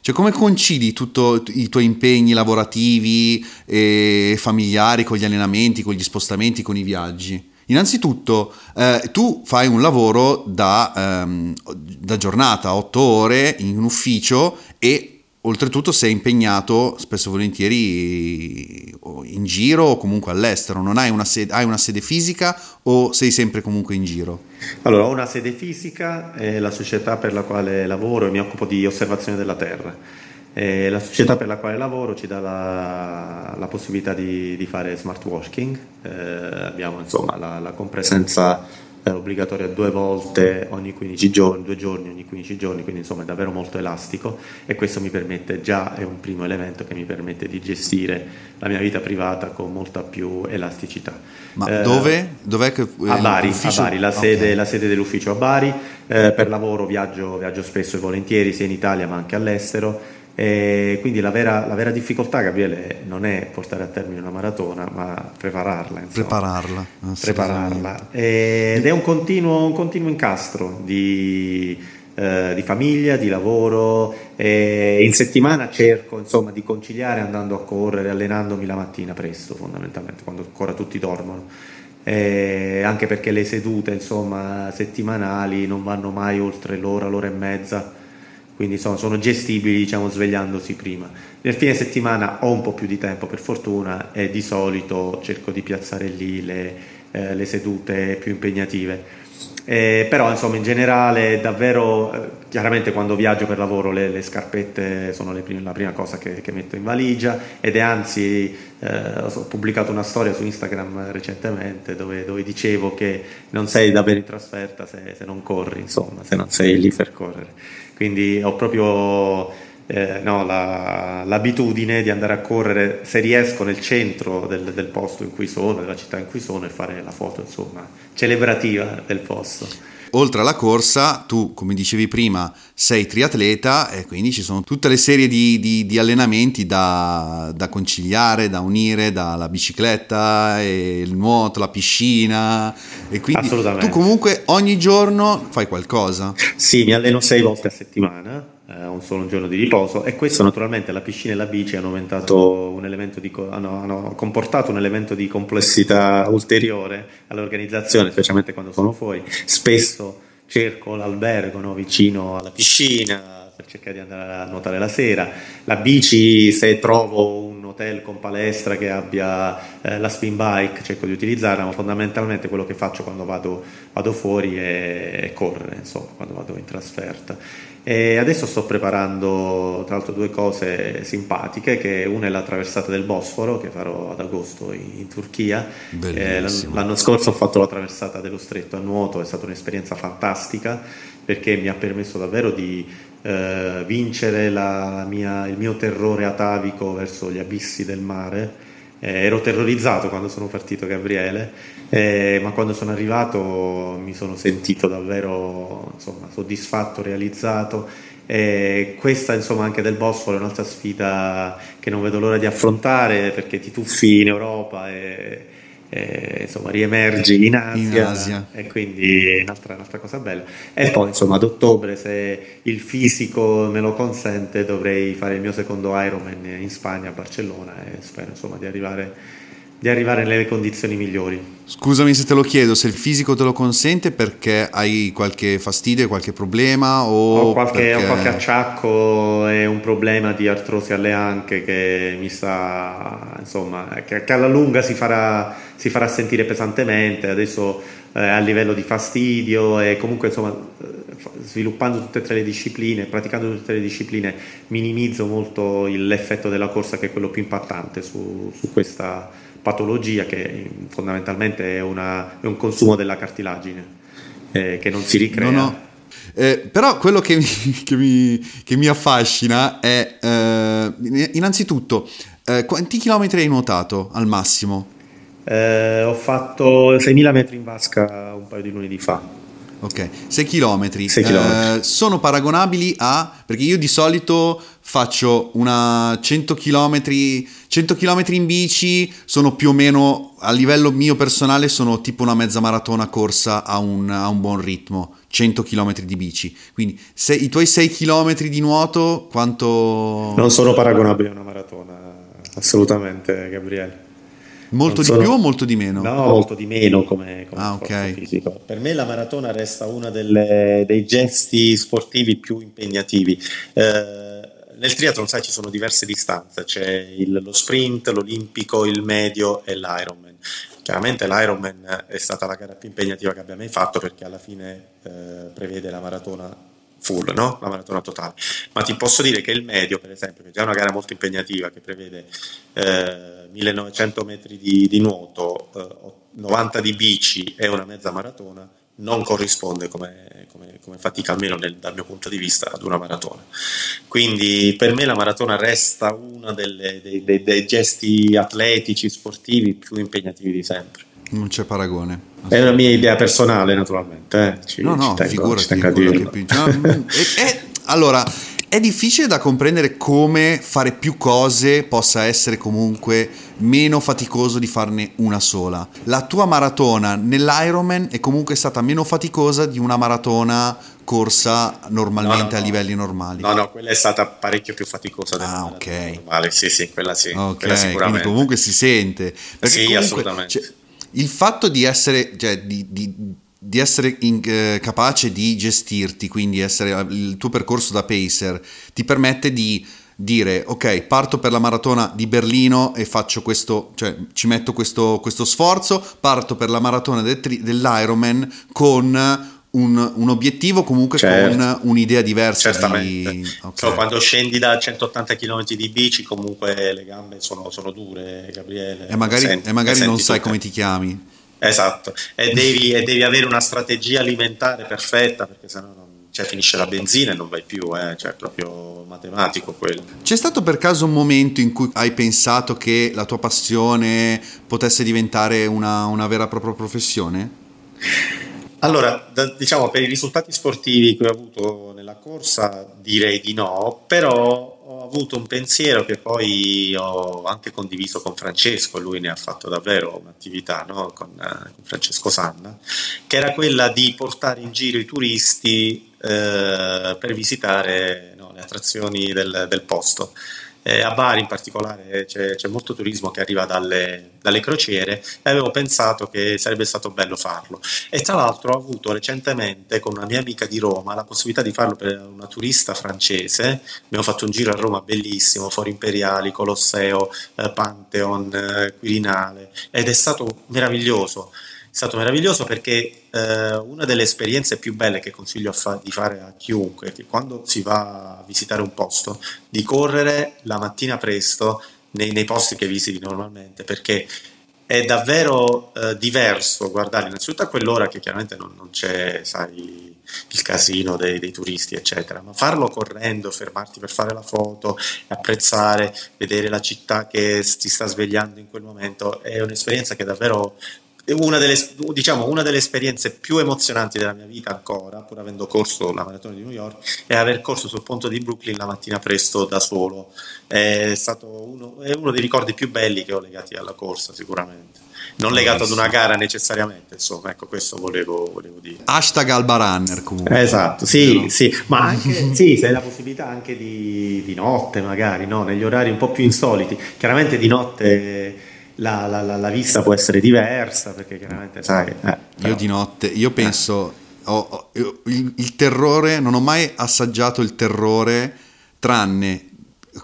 Cioè, come concili tutti i tuoi impegni lavorativi e familiari con gli allenamenti, con gli spostamenti, con i viaggi? Innanzitutto, eh, tu fai un lavoro da, ehm, da giornata, otto ore in un ufficio e oltretutto sei impegnato spesso e volentieri in giro o comunque all'estero, non hai una, sede, hai una sede fisica o sei sempre comunque in giro? Allora, ho una sede fisica, è la società per la quale lavoro e mi occupo di osservazione della Terra. E la società per la quale lavoro ci dà la, la possibilità di, di, fare smart working, eh, abbiamo insomma la, la compresenza è obbligatoria due volte ogni 15 giorni, due giorni ogni 15 giorni, quindi insomma è davvero molto elastico e questo mi permette già, è un primo elemento che mi permette di gestire la mia vita privata con molta più elasticità. Ma eh, dove? Dov'è che, eh, a Bari, a Bari la, sede, okay. la, sede, dell'ufficio a Bari, eh, per lavoro viaggio, viaggio spesso e volentieri sia in Italia ma anche all'estero E quindi la vera, la vera, difficoltà, Gabriele, non è portare a termine una maratona, ma prepararla. Insomma. Prepararla. Prepararla. Ed è un continuo, un continuo incastro di, eh, di, famiglia, di lavoro. E in settimana cerco insomma, di conciliare andando a correre, allenandomi la mattina presto, fondamentalmente, quando ancora tutti dormono. Eh, anche perché le sedute insomma, settimanali non vanno mai oltre l'ora, l'ora e mezza quindi sono, sono gestibili diciamo, svegliandosi prima. Nel fine settimana ho un po' più di tempo per fortuna e di solito cerco di piazzare lì le, eh, le sedute più impegnative. Eh, però insomma in generale davvero eh, chiaramente quando viaggio per lavoro le, le scarpette sono le prime, la prima cosa che, che, metto in valigia ed è anzi eh, ho pubblicato una storia su Instagram recentemente dove, dove dicevo che non sei davvero in trasferta se, se non corri insomma se non sei lì per correre. Quindi ho proprio eh, no, la, l'abitudine di andare a correre se riesco nel centro del, del, posto in cui sono, della città in cui sono e fare la foto insomma celebrativa del posto. Oltre alla corsa, tu come dicevi prima sei triatleta e quindi ci sono tutte le serie di, di, di allenamenti da, da, conciliare, da unire, dalla bicicletta, il nuoto, la piscina e quindi tu comunque ogni giorno fai qualcosa. Sì, mi alleno sei volte a settimana eh, un solo giorno di riposo e questo naturalmente la piscina e la bici hanno, di, hanno, hanno comportato un elemento di complessità ulteriore all'organizzazione, specialmente quando sono fuori. Spesso cerco l'albergo no, vicino alla piscina per cercare di andare a nuotare la sera. La bici, se trovo un hotel con palestra che abbia eh, la spin bike, cerco di utilizzarla, ma fondamentalmente quello che faccio quando vado, vado fuori è, è correre, insomma, quando vado in trasferta. E adesso sto preparando tra l'altro due cose simpatiche, che una è la traversata del Bosforo che farò ad agosto in, Turchia. Eh, l'anno scorso ho fatto la traversata dello stretto a nuoto, è stata un'esperienza fantastica perché mi ha permesso davvero di eh, vincere mia, il mio terrore atavico verso gli abissi del mare. Eh, ero terrorizzato quando sono partito Gabriele, eh, ma quando sono arrivato mi sono sentito davvero insomma, soddisfatto, realizzato. E questa insomma anche del Bosforo è un'altra sfida che non vedo l'ora di affrontare perché ti tuffi in Europa e eh, insomma riemergi in Asia, in Asia, e quindi è un'altra, un'altra, cosa bella e poi insomma ad ottobre se il fisico me lo consente dovrei fare il mio secondo Ironman in Spagna a Barcellona e spero insomma di arrivare di arrivare nelle condizioni migliori. Scusami se te lo chiedo, se il fisico te lo consente perché hai qualche fastidio, qualche problema o ho qualche, perché... ho qualche acciacco e un problema di artrosi alle anche che mi sta, insomma, che, che alla lunga si farà, si farà, sentire pesantemente, adesso eh, a livello di fastidio e comunque insomma sviluppando tutte e tre le discipline, praticando tutte le discipline minimizzo molto l'effetto della corsa che è quello più impattante su, su questa patologia che fondamentalmente è, una, è un consumo della cartilagine eh, che non si ricrea. No, no. Eh, però quello che mi, <laughs> che mi, che mi affascina è eh, innanzitutto eh, quanti chilometri hai nuotato al massimo? Eh, ho fatto 6.000 metri in vasca un paio di lunedì fa. Ok, 6 km. 6 km. sono paragonabili a... perché io di solito faccio una 100 km, 100 km in bici, sono più o meno a livello mio personale sono tipo una mezza maratona corsa a un, a un buon ritmo, 100 km di bici. Quindi se, i tuoi 6 km di nuoto quanto... Non sono paragonabili a una maratona, assolutamente Gabriele. Molto sono... di più o molto di meno? No, molto di meno come, come ah, okay. fisico. Per me la maratona resta uno dei gesti sportivi più impegnativi. Eh, nel triathlon sai ci sono diverse distanze, c'è il, lo sprint, l'olimpico, il medio e l'Ironman. Chiaramente l'Ironman è stata la gara più impegnativa che abbia mai fatto perché alla fine eh, prevede la maratona full, no? la maratona totale. Ma ti posso dire che il medio, per esempio, che è già una gara molto impegnativa che prevede eh, 1900 metri di, di nuoto, eh, 90 di bici e una mezza maratona, non corrisponde come, come, come fatica, almeno nel, dal mio punto di vista, ad una maratona. Quindi per me la maratona resta uno dei, dei, dei gesti atletici, sportivi più impegnativi di sempre. Non c'è paragone. È una mia idea personale, naturalmente. Eh. Ci, no, no, ci tengo, figurati. Ci tengo a dirlo. Che... <laughs> e, e, allora, è è difficile da comprendere come fare più cose possa essere comunque meno faticoso di farne una sola. La tua maratona nell'Ironman è comunque stata meno faticosa di una maratona corsa normalmente no, no, a livelli normali. No, no, quella è stata parecchio più faticosa della ah, ok. normale. Sì, sì, quella sì. Ok, quella sicuramente. quindi comunque si sente. Perché sì, comunque, assolutamente. Cioè, il fatto di essere, cioè, di, di, di essere in, eh, capace di gestirti, quindi essere il tuo percorso da pacer, ti permette di dire ok parto per la maratona di Berlino e faccio questo cioè ci metto questo, questo sforzo parto per la maratona del tri- dell'Ironman con un, un obiettivo comunque certo. con un'idea diversa. Certamente. Di... Okay. Cioè, quando scendi da 180 km di bici comunque le gambe sono, sono dure, Gabriele. E magari, senti, e magari non sai come ti chiami. Esatto, e devi, e devi, avere una strategia alimentare perfetta perché sennò non, cioè, finisce la benzina e non vai più, eh? cioè è proprio matematico quello. C'è stato per caso un momento in cui hai pensato che la tua passione potesse diventare una, una vera e propria professione? Allora, da, diciamo per i risultati sportivi che ho avuto nella corsa direi di no, però avuto un pensiero che poi ho anche condiviso con Francesco, lui ne ha fatto davvero un'attività no? con, uh, con, Francesco Sanna, che era quella di portare in giro i turisti uh, per visitare no, le attrazioni del, del posto. Eh, a Bari in particolare c'è, c'è, molto turismo che arriva dalle, dalle, crociere e avevo pensato che sarebbe stato bello farlo. E tra l'altro ho avuto recentemente con una mia amica di Roma la possibilità di farlo per una turista francese. Abbiamo fatto un giro a Roma bellissimo, Fori Imperiali, Colosseo, eh, Pantheon, eh, Quirinale ed è stato meraviglioso stato meraviglioso perché eh, una delle esperienze più belle che consiglio fa- di fare a chiunque che quando si va a visitare un posto, di correre la mattina presto nei, nei posti che visiti normalmente, perché è davvero eh, diverso guardare innanzitutto a quell'ora che chiaramente non, non c'è, sai, il casino dei, dei, turisti, eccetera, ma farlo correndo, fermarti per fare la foto, apprezzare, vedere la città che ti sta svegliando in quel momento, è un'esperienza che davvero una delle, diciamo, una delle esperienze più emozionanti della mia vita ancora, pur avendo corso la maratona di New York, è aver corso sul ponte di Brooklyn la mattina presto da solo. È stato uno, è uno dei ricordi più belli che ho legati alla corsa, sicuramente. Non legato ad una gara necessariamente, insomma, ecco, questo volevo, volevo dire. Hashtag Alba Runner comunque. Esatto, sì, no. sì, ma anche, <laughs> sì, se hai la possibilità anche di, di notte magari, no? negli orari un po' più insoliti. Chiaramente di notte la, la, la, la, vista può essere diversa perché chiaramente sai eh, io di notte io penso eh. ho, ho, il, il, terrore non ho mai assaggiato il terrore tranne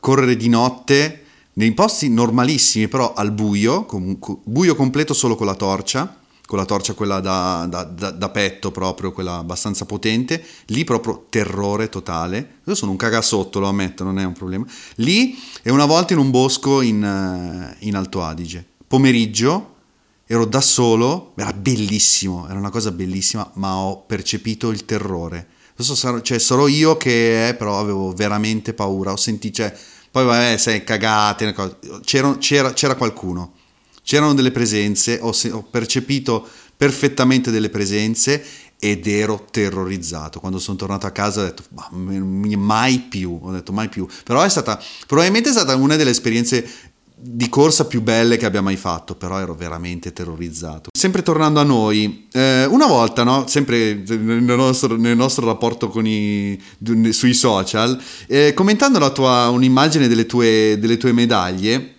correre di notte nei posti normalissimi però al buio comunque, buio completo solo con la torcia con la torcia quella da, da, da, da, petto proprio, quella abbastanza potente, lì proprio terrore totale. Io sono un cagasotto, lo ammetto, non è un problema. Lì e una volta in un bosco in, eh, in Alto Adige. Pomeriggio, ero da solo, era bellissimo, era una cosa bellissima, ma ho percepito il terrore. Adesso sarò, cioè, sarò io che eh, però avevo veramente paura, ho sentito, cioè, poi vabbè, sei cagate, c'era, c'era, c'era qualcuno C'erano delle presenze, ho, ho percepito perfettamente delle presenze ed ero terrorizzato. Quando sono tornato a casa ho detto mai più, ho detto mai più. Però è stata, probabilmente è stata una delle esperienze di corsa più belle che abbia mai fatto, però ero veramente terrorizzato. Sempre tornando a noi, eh, una volta, no? sempre nel nostro, nel nostro rapporto i, sui social, eh, commentando tua, un'immagine delle tue, delle tue medaglie,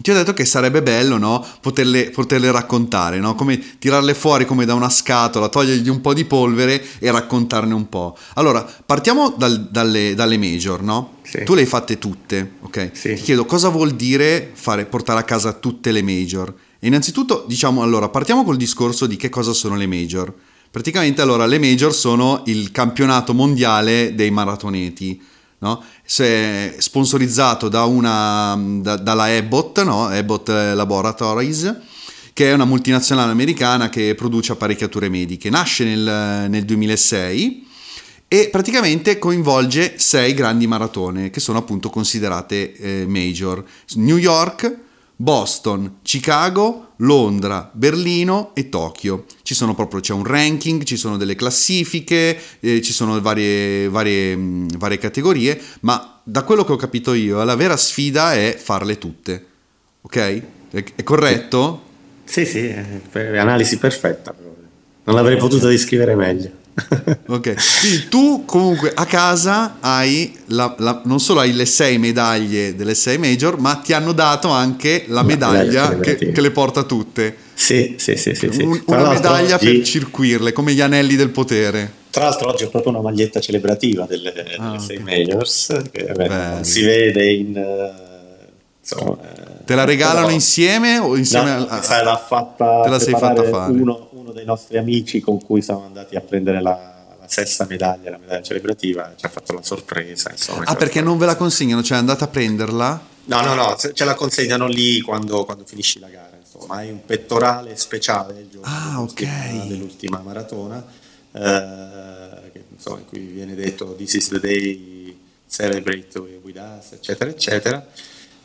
ti ho detto che sarebbe bello no? poterle, poterle, raccontare, no? come tirarle fuori come da una scatola, togliergli un po' di polvere e raccontarne un po'. Allora, partiamo dal, dalle, dalle, major, no? Sì. Tu le hai fatte tutte, ok? Sì. Ti chiedo cosa vuol dire fare, portare a casa tutte le major. E innanzitutto, diciamo, allora, partiamo col discorso di che cosa sono le major. Praticamente, allora, le major sono il campionato mondiale dei maratoneti no? sponsorizzato da una, da, dalla Abbott, no? Abbott Laboratories, che è una multinazionale americana che produce apparecchiature mediche. Nasce nel, nel 2006 e praticamente coinvolge sei grandi maratone che sono appunto considerate eh, major. New York, Boston, Chicago, Londra, Berlino e Tokyo. Ci sono proprio, c'è un ranking, ci sono delle classifiche, eh, ci sono varie, varie, mh, varie categorie, ma da quello che ho capito io, la vera sfida è farle tutte. Ok? È, è corretto? Sì, sì, è analisi perfetta. Non l'avrei potuto descrivere meglio. <laughs> ok, quindi tu comunque a casa hai la, la, non solo hai le sei medaglie delle sei major, ma ti hanno dato anche la medaglia che, che, le porta tutte. Sì, sì, sì. sì, sì. Un, una medaglia oggi... per circuirle, come gli anelli del potere. Tra l'altro oggi ho proprio una maglietta celebrativa delle, delle ah, sei okay. majors, che vabbè, si vede in... Uh, insomma, Te la regalano però, insieme o insieme no, a... Sai, l'ha fatta te la sei fatta fare? Uno, uno dei nostri amici con cui siamo andati a prendere la, sesta medaglia, la medaglia celebrativa, ci ha fatto la sorpresa. Insomma, ah, perché non ve la consegnano? Cioè andate a prenderla? No, no, no, ce la consegnano lì quando, quando finisci la gara. Insomma, hai un pettorale speciale il giorno ah, okay. dell'ultima maratona, eh, che, insomma, in cui viene detto This is the day, celebrate with us, eccetera, eccetera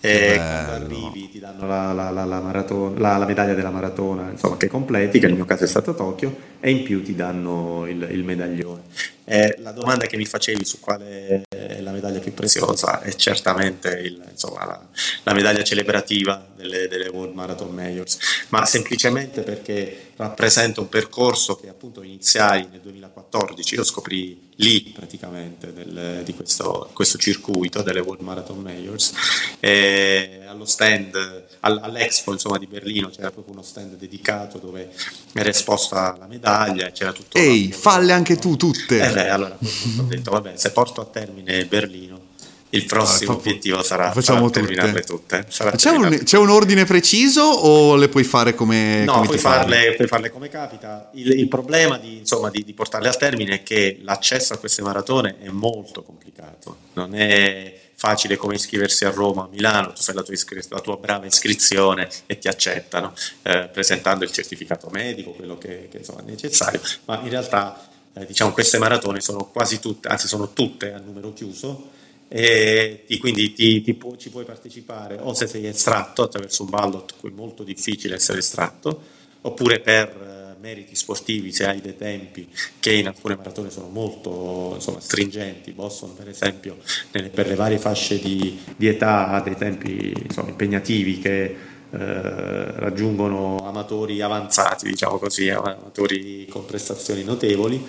e quando arrivi ti danno la, la, la, maratona, la, medaglia della maratona insomma, che completi, che nel mio caso è stato Tokyo, e in più ti danno il, il medaglione. Eh, la domanda che mi facevi su quale è la medaglia più preziosa è certamente il, insomma, la, la, medaglia celebrativa delle, delle, World Marathon Majors, ma semplicemente perché rappresenta un percorso che appunto iniziai nel 2014, io scoprì lì praticamente del, di questo, questo, circuito delle World Marathon Majors, e allo stand, all'Expo insomma, di Berlino c'era proprio uno stand dedicato dove era esposta la medaglia, c'era tutto... Ehi, falle anche tu tutte! Eh beh, allora ho detto, vabbè, se porto a termine Berlino, il prossimo allora, obiettivo sarà, facciamo sarà terminarle tutte. Sarà c'è, un, c'è, un, ordine preciso o le puoi fare come, no, come puoi, farle, puoi farle, come capita. Il, il problema di, insomma, di, di, portarle a termine è che l'accesso a queste maratone è molto complicato. Non è facile come iscriversi a Roma, a Milano, tu fai la tua, iscri- la tua brava iscrizione e ti accettano, eh, presentando il certificato medico, quello che, che insomma, è necessario, ma in realtà eh, diciamo, queste maratone sono quasi tutte, anzi sono tutte a numero chiuso e quindi ti, ti pu- ci puoi partecipare o se sei estratto attraverso un ballot, cui è molto difficile essere estratto, oppure per eh, meriti sportivi se hai dei tempi che in alcune maratone sono molto insomma, stringenti, Boston per esempio nelle, per le varie fasce di, di età ha dei tempi insomma, impegnativi che raggiungono amatori avanzati, diciamo così, amatori con prestazioni notevoli.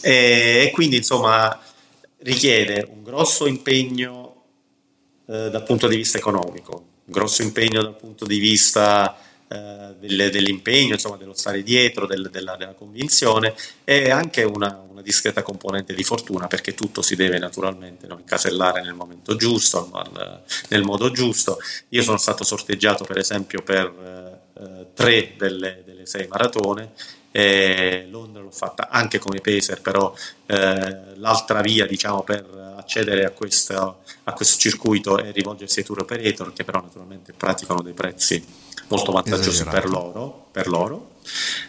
E, e quindi insomma richiede un grosso impegno eh, dal punto di vista economico, un grosso impegno dal punto di vista eh, del, dell'impegno, insomma, dello stare dietro, del, della, della, convinzione e anche una, una, discreta componente di fortuna perché tutto si deve naturalmente no, incasellare nel momento giusto, nel, nel, modo giusto. Io sono stato sorteggiato per esempio per eh, tre delle, delle sei maratone eh, Londra l'ho fatta anche come pacer, però eh, l'altra via diciamo, per accedere a questo, a questo, circuito è rivolgersi ai tour operator che però naturalmente praticano dei prezzi molto vantaggiosi per loro, per loro.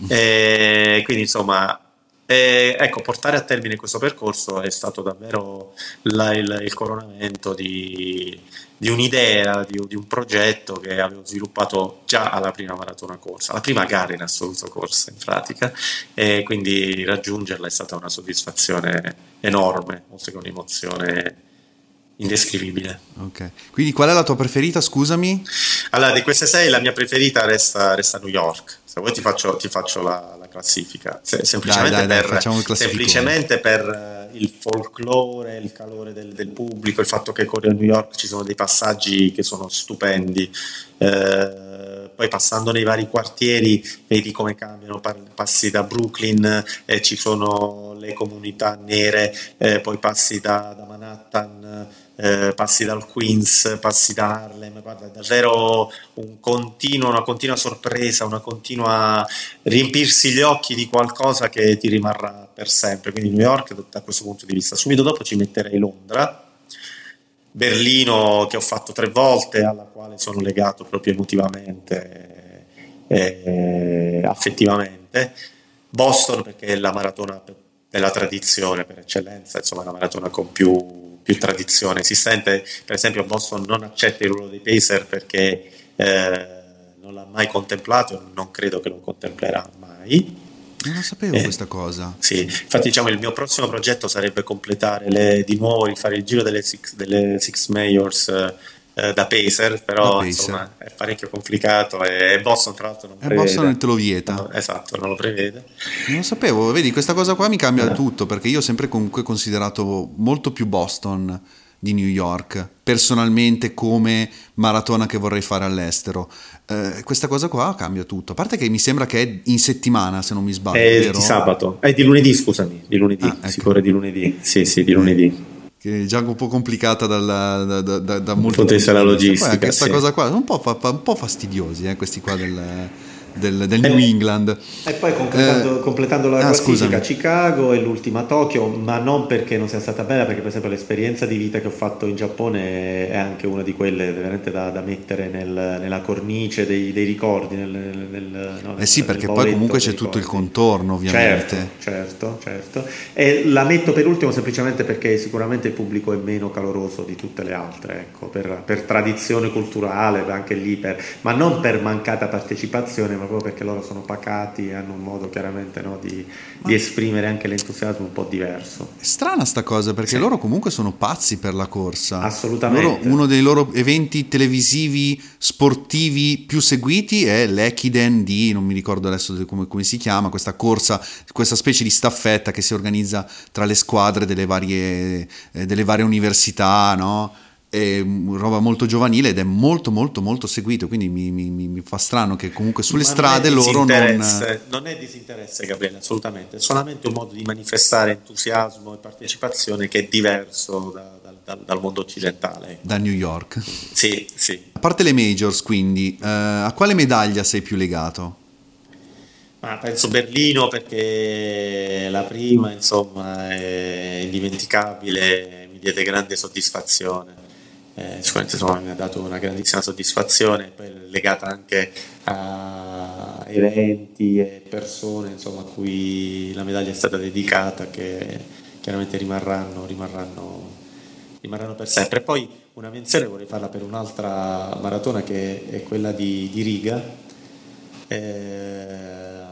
E quindi insomma e, ecco, portare a termine questo percorso è stato davvero la, il, il, coronamento di, di un'idea, di, di, un progetto che avevo sviluppato già alla prima maratona corsa, la prima gara in assoluto corsa in pratica, e quindi raggiungerla è stata una soddisfazione enorme, oltre che un'emozione indescrivibile. Ok, quindi qual è la tua preferita, scusami? Allora, di queste sei la mia preferita resta, resta New York, se vuoi ti faccio, ti faccio la, la, classifica, se, semplicemente, dai, dai, per, semplicemente per eh, il folklore, il calore del, del, pubblico, il fatto che con New York ci sono dei passaggi che sono stupendi. Eh, poi passando nei vari quartieri vedi come cambiano, passi da Brooklyn e eh, ci sono le comunità nere, eh, poi passi da, da Manhattan eh, passi dal Queens, passi da Harlem, guarda, è davvero un continuo, una continua sorpresa, una continua riempirsi gli occhi di qualcosa che ti rimarrà per sempre. Quindi New York da questo punto di vista. Subito dopo ci metterei Londra, Berlino che ho fatto tre volte, alla quale sono legato proprio emotivamente e affettivamente. Boston perché è la maratona della tradizione per eccellenza, insomma la maratona con più più tradizione esistente. Per esempio, Boston non accetta il ruolo dei Pacer perché eh, non l'ha mai contemplato, non credo che lo contemplerà mai. Non lo sapevo eh, questa cosa. Sì, infatti diciamo il mio prossimo progetto sarebbe completare le, di nuovo rifare il giro delle Six, delle six Majors eh, da Pacer, però da insomma è parecchio complicato e Boston tra l'altro non prevede. E Boston te lo vieta. No, esatto, non lo prevede. Non lo sapevo, vedi questa cosa qua mi cambia eh. tutto perché io ho sempre comunque considerato molto più Boston di New York, personalmente come maratona che vorrei fare all'estero. Eh, questa cosa qua cambia tutto. A parte che mi sembra che è in settimana, se non mi sbaglio. È vero? di sabato, è di lunedì, scusami, di lunedì, ah, ecco. si corre di lunedì. Sì, sì, di lunedì. Che è già un po' complicata dal, da, da, da, molti punti di vista la logistica. questa sì. cosa qua, un po', fa, un po fastidiosi, eh, questi qua del del, del New England. E poi completando, eh, completando la ah, classifica, Chicago e l'ultima Tokyo, ma non perché non sia stata bella, perché per esempio l'esperienza di vita che ho fatto in Giappone è anche una di quelle veramente da, da mettere nel, nella cornice dei, dei ricordi. Nel, nel, no, eh sì, perché poi comunque c'è tutto il contorno, ovviamente. Certo, certo, certo. E la metto per ultimo semplicemente perché sicuramente il pubblico è meno caloroso di tutte le altre, ecco, per, per tradizione culturale, anche lì, per, ma non per mancata partecipazione, ma proprio perché loro sono pacati e hanno un modo chiaramente no, di, di, esprimere anche l'entusiasmo un po' diverso. È strana sta cosa perché sì. loro comunque sono pazzi per la corsa. Assolutamente. Loro, uno dei loro eventi televisivi sportivi più seguiti è l'Ekiden di, non mi ricordo adesso come, come si chiama, questa corsa, questa specie di staffetta che si organizza tra le squadre delle varie, eh, delle varie università, no? È roba molto giovanile ed è molto molto molto seguito quindi mi, mi, mi fa strano che comunque sulle Ma strade non loro non non è disinteresse Gabriele assolutamente. È solamente un modo di manifestare entusiasmo e partecipazione che è diverso da, da, dal mondo occidentale. Da New York. Sì sì. A parte le majors quindi eh, a quale medaglia sei più legato? Ma penso Berlino perché la prima insomma è indimenticabile mi diede grande soddisfazione eh, sicuramente insomma, mi ha dato una grandissima soddisfazione, legata anche a eventi e persone insomma, a cui la medaglia è stata dedicata che chiaramente rimarranno, rimarranno, rimarranno per sempre. Poi una menzione vorrei farla per un'altra maratona che è quella di, di Riga, eh,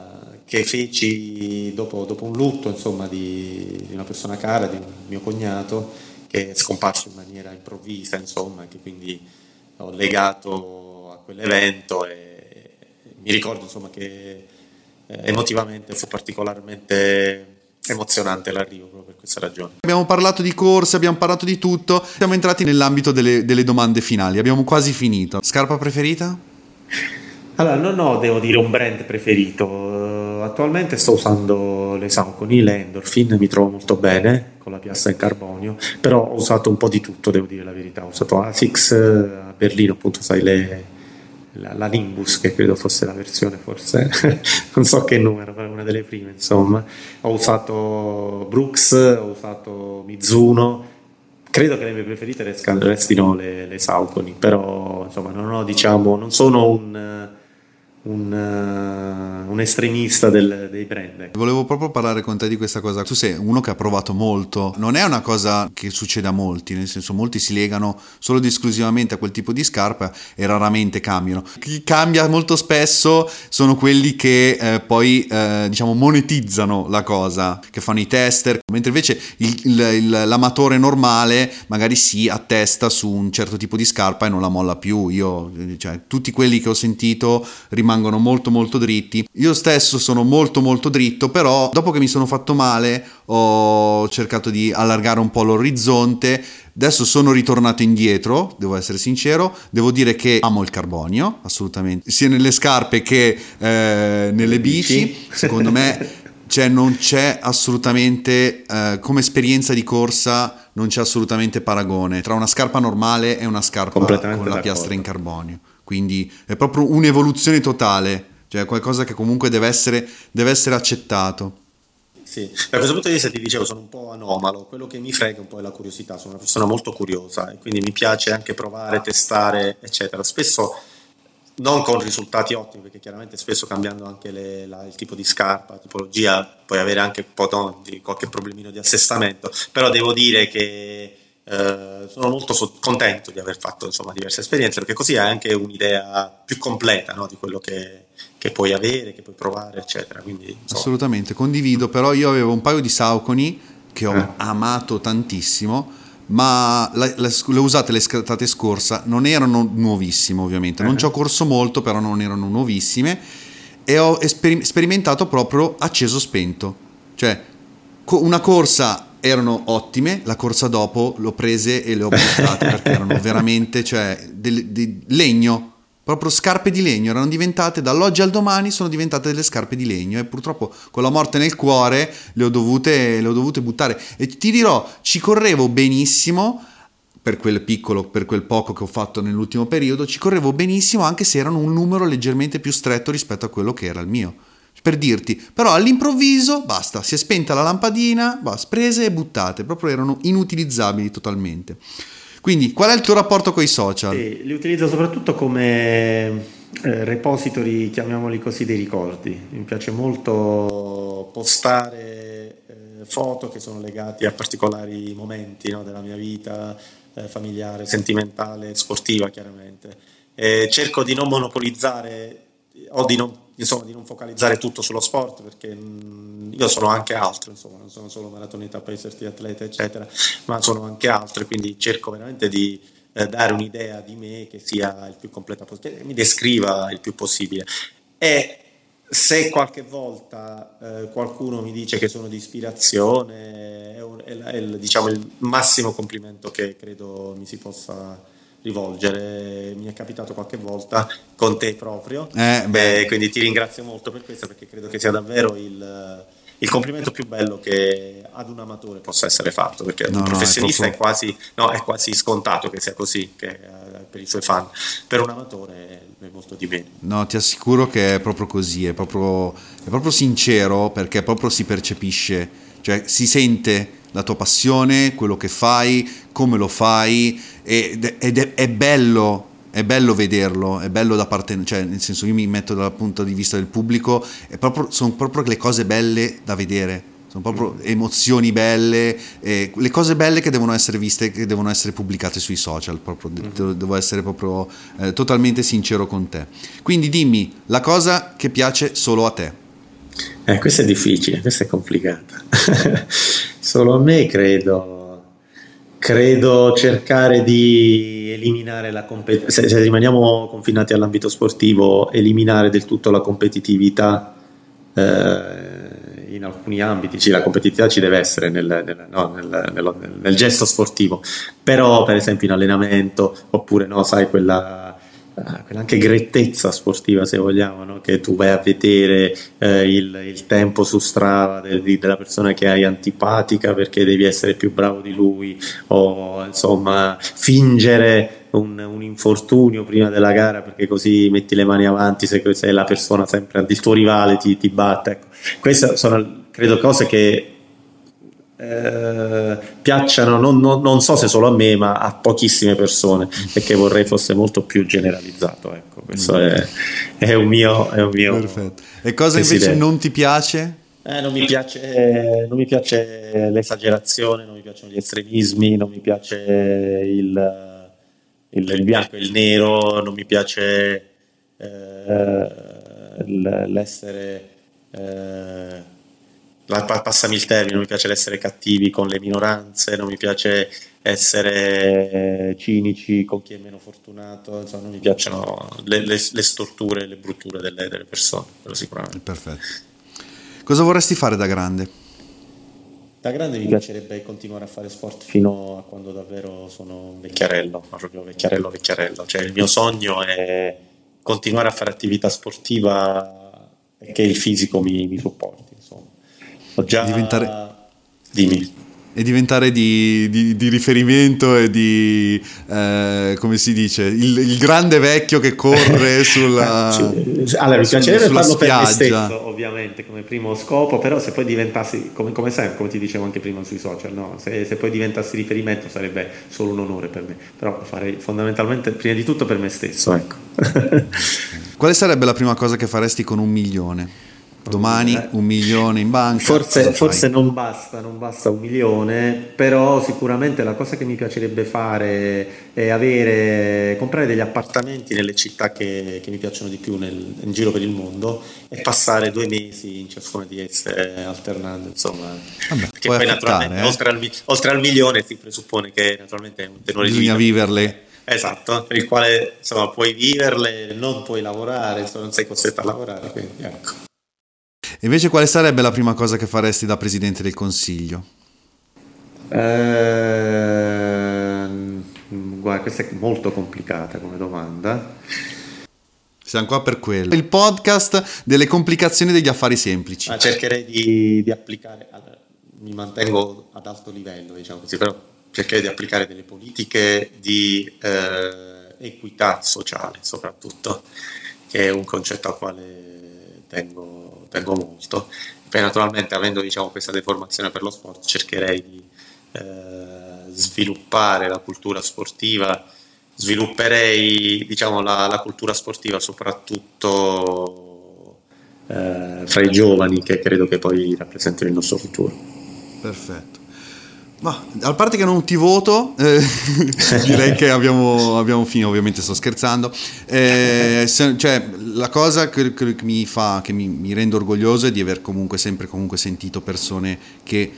che feci dopo, dopo un lutto insomma, di, di una persona cara, di un mio cognato, che è scomparso in maniera improvvisa, insomma, che quindi ho legato a quell'evento e mi ricordo insomma, che eh, emotivamente fu particolarmente emozionante l'arrivo proprio per questa ragione. Abbiamo parlato di corse, abbiamo parlato di tutto, siamo entrati nell'ambito delle, delle domande finali, abbiamo quasi finito. Scarpa preferita? Allora, non ho, devo dire, un brand preferito. Attualmente sto usando le Saucony, le Endorphin, mi trovo molto bene con la piastra in carbonio, però ho usato un po' di tutto, devo dire la verità. Ho usato ASICS a Berlino, appunto, sai, le, la, la, Nimbus, che credo fosse la versione, forse, <laughs> non so che numero, però una delle prime, insomma. Ho usato Brooks, ho usato Mizuno, credo che le mie preferite restino le, le Saucony, però insomma non ho, diciamo, non sono un un, uh, un estremista del, dei brand. Volevo proprio parlare con te di questa cosa. Tu sei uno che ha provato molto, non è una cosa che succede a molti, nel senso molti si legano solo ed esclusivamente a quel tipo di scarpa e raramente cambiano. Chi cambia molto spesso sono quelli che eh, poi eh, diciamo monetizzano la cosa, che fanno i tester, mentre invece il, il, il, l'amatore normale magari si attesta su un certo tipo di scarpa e non la molla più. Io, cioè, tutti quelli che ho sentito rimangono rimangono molto molto dritti. Io stesso sono molto molto dritto, però dopo che mi sono fatto male ho cercato di allargare un po' l'orizzonte. Adesso sono ritornato indietro, devo essere sincero, devo dire che amo il carbonio, assolutamente, sia nelle scarpe che eh, nelle bici. Secondo me cioè non c'è assolutamente eh, come esperienza di corsa non c'è assolutamente paragone tra una scarpa normale e una scarpa con la piastra in carbonio quindi è proprio un'evoluzione totale, cioè qualcosa che comunque deve essere, deve essere accettato. Sì, da questo punto di vista ti dicevo sono un po' anomalo, quello che mi frega un po' è la curiosità, sono una persona molto curiosa e quindi mi piace anche provare, testare, eccetera. Spesso non con risultati ottimi, perché chiaramente spesso cambiando anche le, la, il tipo di scarpa, tipologia, puoi avere anche un po' di qualche problemino di assestamento, però devo dire che eh, sono molto so- contento di aver fatto insomma, diverse esperienze perché così hai anche un'idea più completa no, di quello che, che, puoi avere, che puoi provare, eccetera. Quindi, Assolutamente, condivido, però io avevo un paio di Sauconi che ho eh. amato tantissimo, ma le, le, le usate l'estate scorsa, non erano nuovissime ovviamente, eh. non ci ho corso molto, però non erano nuovissime e ho esper- sperimentato proprio acceso spento, cioè una corsa erano ottime, la corsa dopo l'ho prese e le ho buttate perché erano veramente, cioè, del, di legno, proprio scarpe di legno, erano diventate dall'oggi al domani sono diventate delle scarpe di legno e purtroppo con la morte nel cuore le ho dovute, le ho dovute buttare. E ti dirò, ci correvo benissimo per quel piccolo, per quel poco che ho fatto nell'ultimo periodo, ci correvo benissimo anche se erano un numero leggermente più stretto rispetto a quello che era il mio per dirti, però all'improvviso basta, si è spenta la lampadina, basta, prese e buttate, proprio erano inutilizzabili totalmente. Quindi, qual è il tuo rapporto con i social? Sì, li utilizzo soprattutto come eh, repository, chiamiamoli così, dei ricordi. Mi piace molto postare eh, foto che sono legate a particolari momenti no, della mia vita eh, familiare, sentimentale, sportiva, chiaramente. cerco di non monopolizzare o di non insomma, di non focalizzare tutto sullo sport perché mh, io sono anche altro, insomma, non sono solo maratoneta, pacer, atleta, eccetera, ma sono anche altro quindi cerco veramente di eh, dare un'idea di me che sia il più completa possibile, che mi descriva il più possibile. E se qualche volta eh, qualcuno mi dice che sono di ispirazione, è, un, è, è il, diciamo, il massimo complimento che credo mi si possa rivolgere. Mi è capitato qualche volta con te proprio, eh, beh. quindi ti ringrazio molto per questo perché credo che sia davvero il, il complimento più bello che ad un amatore possa essere fatto, perché no, un professionista no, è, proprio... è, quasi, no, è, quasi, scontato che sia così che, uh, per i suoi fan, per un amatore è molto di meno. No, ti assicuro che è proprio così, è proprio, è proprio sincero perché proprio si percepisce, cioè si sente la tua passione, quello che fai, come lo fai ed è, è bello è bello vederlo, è bello da parte, cioè nel senso io mi metto dal punto di vista del pubblico, proprio, sono proprio le cose belle da vedere, sono proprio emozioni belle, eh, le cose belle che devono essere viste, che devono essere pubblicate sui social, proprio, mm. devo essere proprio eh, totalmente sincero con te. Quindi dimmi la cosa che piace solo a te. Eh, questa è difficile, questa è complicata. <laughs> solo a me credo credo cercare di eliminare la competitività, se, se, rimaniamo confinati all'ambito sportivo, eliminare del tutto la competitività eh, in alcuni ambiti, sì, la competitività ci deve essere nel, nel, no, nel, nel, gesto sportivo, però per esempio in allenamento, oppure no, sai, quella anche grettezza sportiva se vogliamo, no? che tu vai a vedere eh, il, il, tempo su strada de, de, della persona che hai antipatica perché devi essere più bravo di lui o insomma fingere un, un infortunio prima della gara perché così metti le mani avanti se, se la persona sempre il tuo rivale ti, ti batte ecco. queste sono credo cose che eh, piacciono, non, non, non, so se solo a me, ma a pochissime persone, perché vorrei fosse molto più generalizzato. Ecco, questo è, è, un mio, è un mio Perfetto. E cosa invece non ti piace? Eh, non, mi piace, non mi piace l'esagerazione, non mi piacciono gli estremismi, non mi piace il, il, il bianco e il nero, non mi piace eh, l'essere... Eh, passami il termine, non mi piace l'essere cattivi con le minoranze, non mi piace essere cinici con chi è meno fortunato, insomma, non mi piacciono le, le, le storture e le brutture delle, delle persone, quello sicuramente. Perfetto. Cosa vorresti fare da grande? Da grande mi piacerebbe continuare a fare sport fino a quando davvero sono un vecchiarello, ma proprio vecchiarello, vecchiarello. Cioè il mio sogno è continuare a fare attività sportiva e che il fisico mi, mi supporti. Ho già... Diventare... Dimmi. E diventare di, di, di riferimento e di, eh, come si dice, il, il, grande vecchio che corre <laughs> sulla Allora, mi piacerebbe farlo spiaggia. per me stesso, ovviamente, come primo scopo, però se poi diventassi, come, come sempre, come ti dicevo anche prima sui social, no? se, se, poi diventassi riferimento sarebbe solo un onore per me, però lo farei fondamentalmente, prima di tutto, per me stesso. Ecco. <laughs> Quale sarebbe la prima cosa che faresti con un milione? Domani eh. un milione in banca. Forse, forse non basta, non basta un milione, però sicuramente la cosa che mi piacerebbe fare è avere, comprare degli appartamenti nelle città che, che mi piacciono di più nel, in giro per il mondo e passare due mesi in ciascuna di esse alternando, insomma. Vabbè, perché poi naturalmente eh? oltre, al, oltre, al, milione si presuppone che naturalmente è un tenore Bisogna di vita. viverle. Esatto, per il quale insomma puoi viverle, non puoi lavorare, insomma, non sei costretto a lavorare, quindi ecco. Invece quale sarebbe la prima cosa che faresti da Presidente del Consiglio? Eh, guarda, questa è molto complicata come domanda. Siamo qua per quello. Il podcast delle complicazioni degli affari semplici. Ma cercherei di, di applicare, mi mantengo ad alto livello, diciamo così, però cercherei di applicare delle politiche di eh, equità sociale soprattutto, che è un concetto al quale tengo tengo molto. Poi naturalmente avendo diciamo, questa deformazione per lo sport cercherei di eh, sviluppare la cultura sportiva, svilupperei diciamo, la, la cultura sportiva soprattutto eh, fra i giovani che credo che poi rappresentino il nostro futuro. Perfetto. Ma a parte che non ti voto, eh, <laughs> direi che abbiamo, abbiamo, finito, ovviamente sto scherzando. Eh, se, cioè, la cosa che, che, mi fa, che mi, mi rende orgoglioso è di aver comunque sempre comunque sentito persone che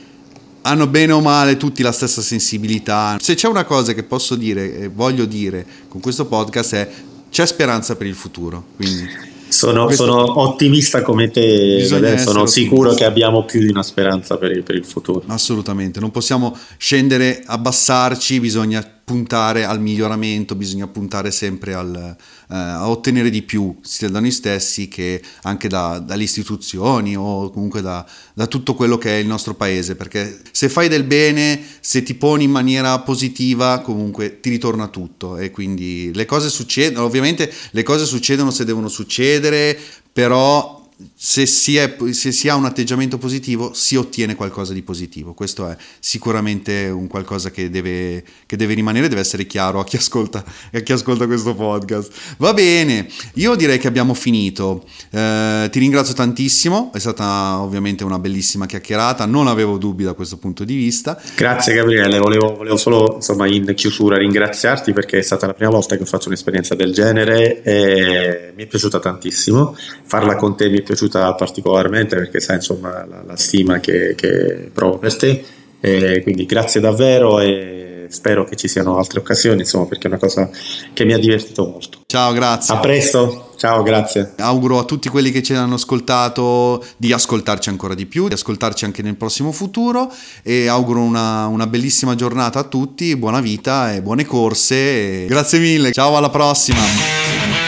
hanno bene o male tutti la stessa sensibilità. Se c'è una cosa che posso dire e voglio dire con questo podcast è c'è speranza per il futuro. Quindi sono, sono, ottimista come te, sono sicuro che abbiamo più di una speranza per il, per il, futuro. Assolutamente, non possiamo scendere, abbassarci, bisogna puntare al miglioramento, bisogna puntare sempre al, eh, a ottenere di più, sia da noi stessi che anche da, dalle istituzioni o comunque da, da, tutto quello che è il nostro paese, perché se fai del bene, se ti poni in maniera positiva, comunque ti ritorna tutto. E quindi le cose succedono, ovviamente le cose succedono se devono succedere, però se si, è, se si, ha un atteggiamento positivo si ottiene qualcosa di positivo. Questo è sicuramente un qualcosa che deve, che deve rimanere, deve essere chiaro a chi, ascolta, a chi ascolta questo podcast. Va bene, io direi che abbiamo finito. Eh, ti ringrazio tantissimo, è stata ovviamente una bellissima chiacchierata, non avevo dubbi da questo punto di vista. Grazie Gabriele, volevo, volevo solo insomma, in chiusura ringraziarti perché è stata la prima volta che ho fatto un'esperienza del genere e mi è piaciuta tantissimo. Farla con te mi è piaciuta particolarmente perché sai insomma la, la stima che, che, provo per te. E quindi grazie davvero e spero che ci siano altre occasioni insomma perché è una cosa che mi ha divertito molto. Ciao grazie. A presto. Ciao grazie. Auguro a tutti quelli che ci hanno ascoltato di ascoltarci ancora di più di ascoltarci anche nel prossimo futuro e auguro una, una bellissima giornata a tutti buona vita e buone corse e grazie mille. Ciao alla prossima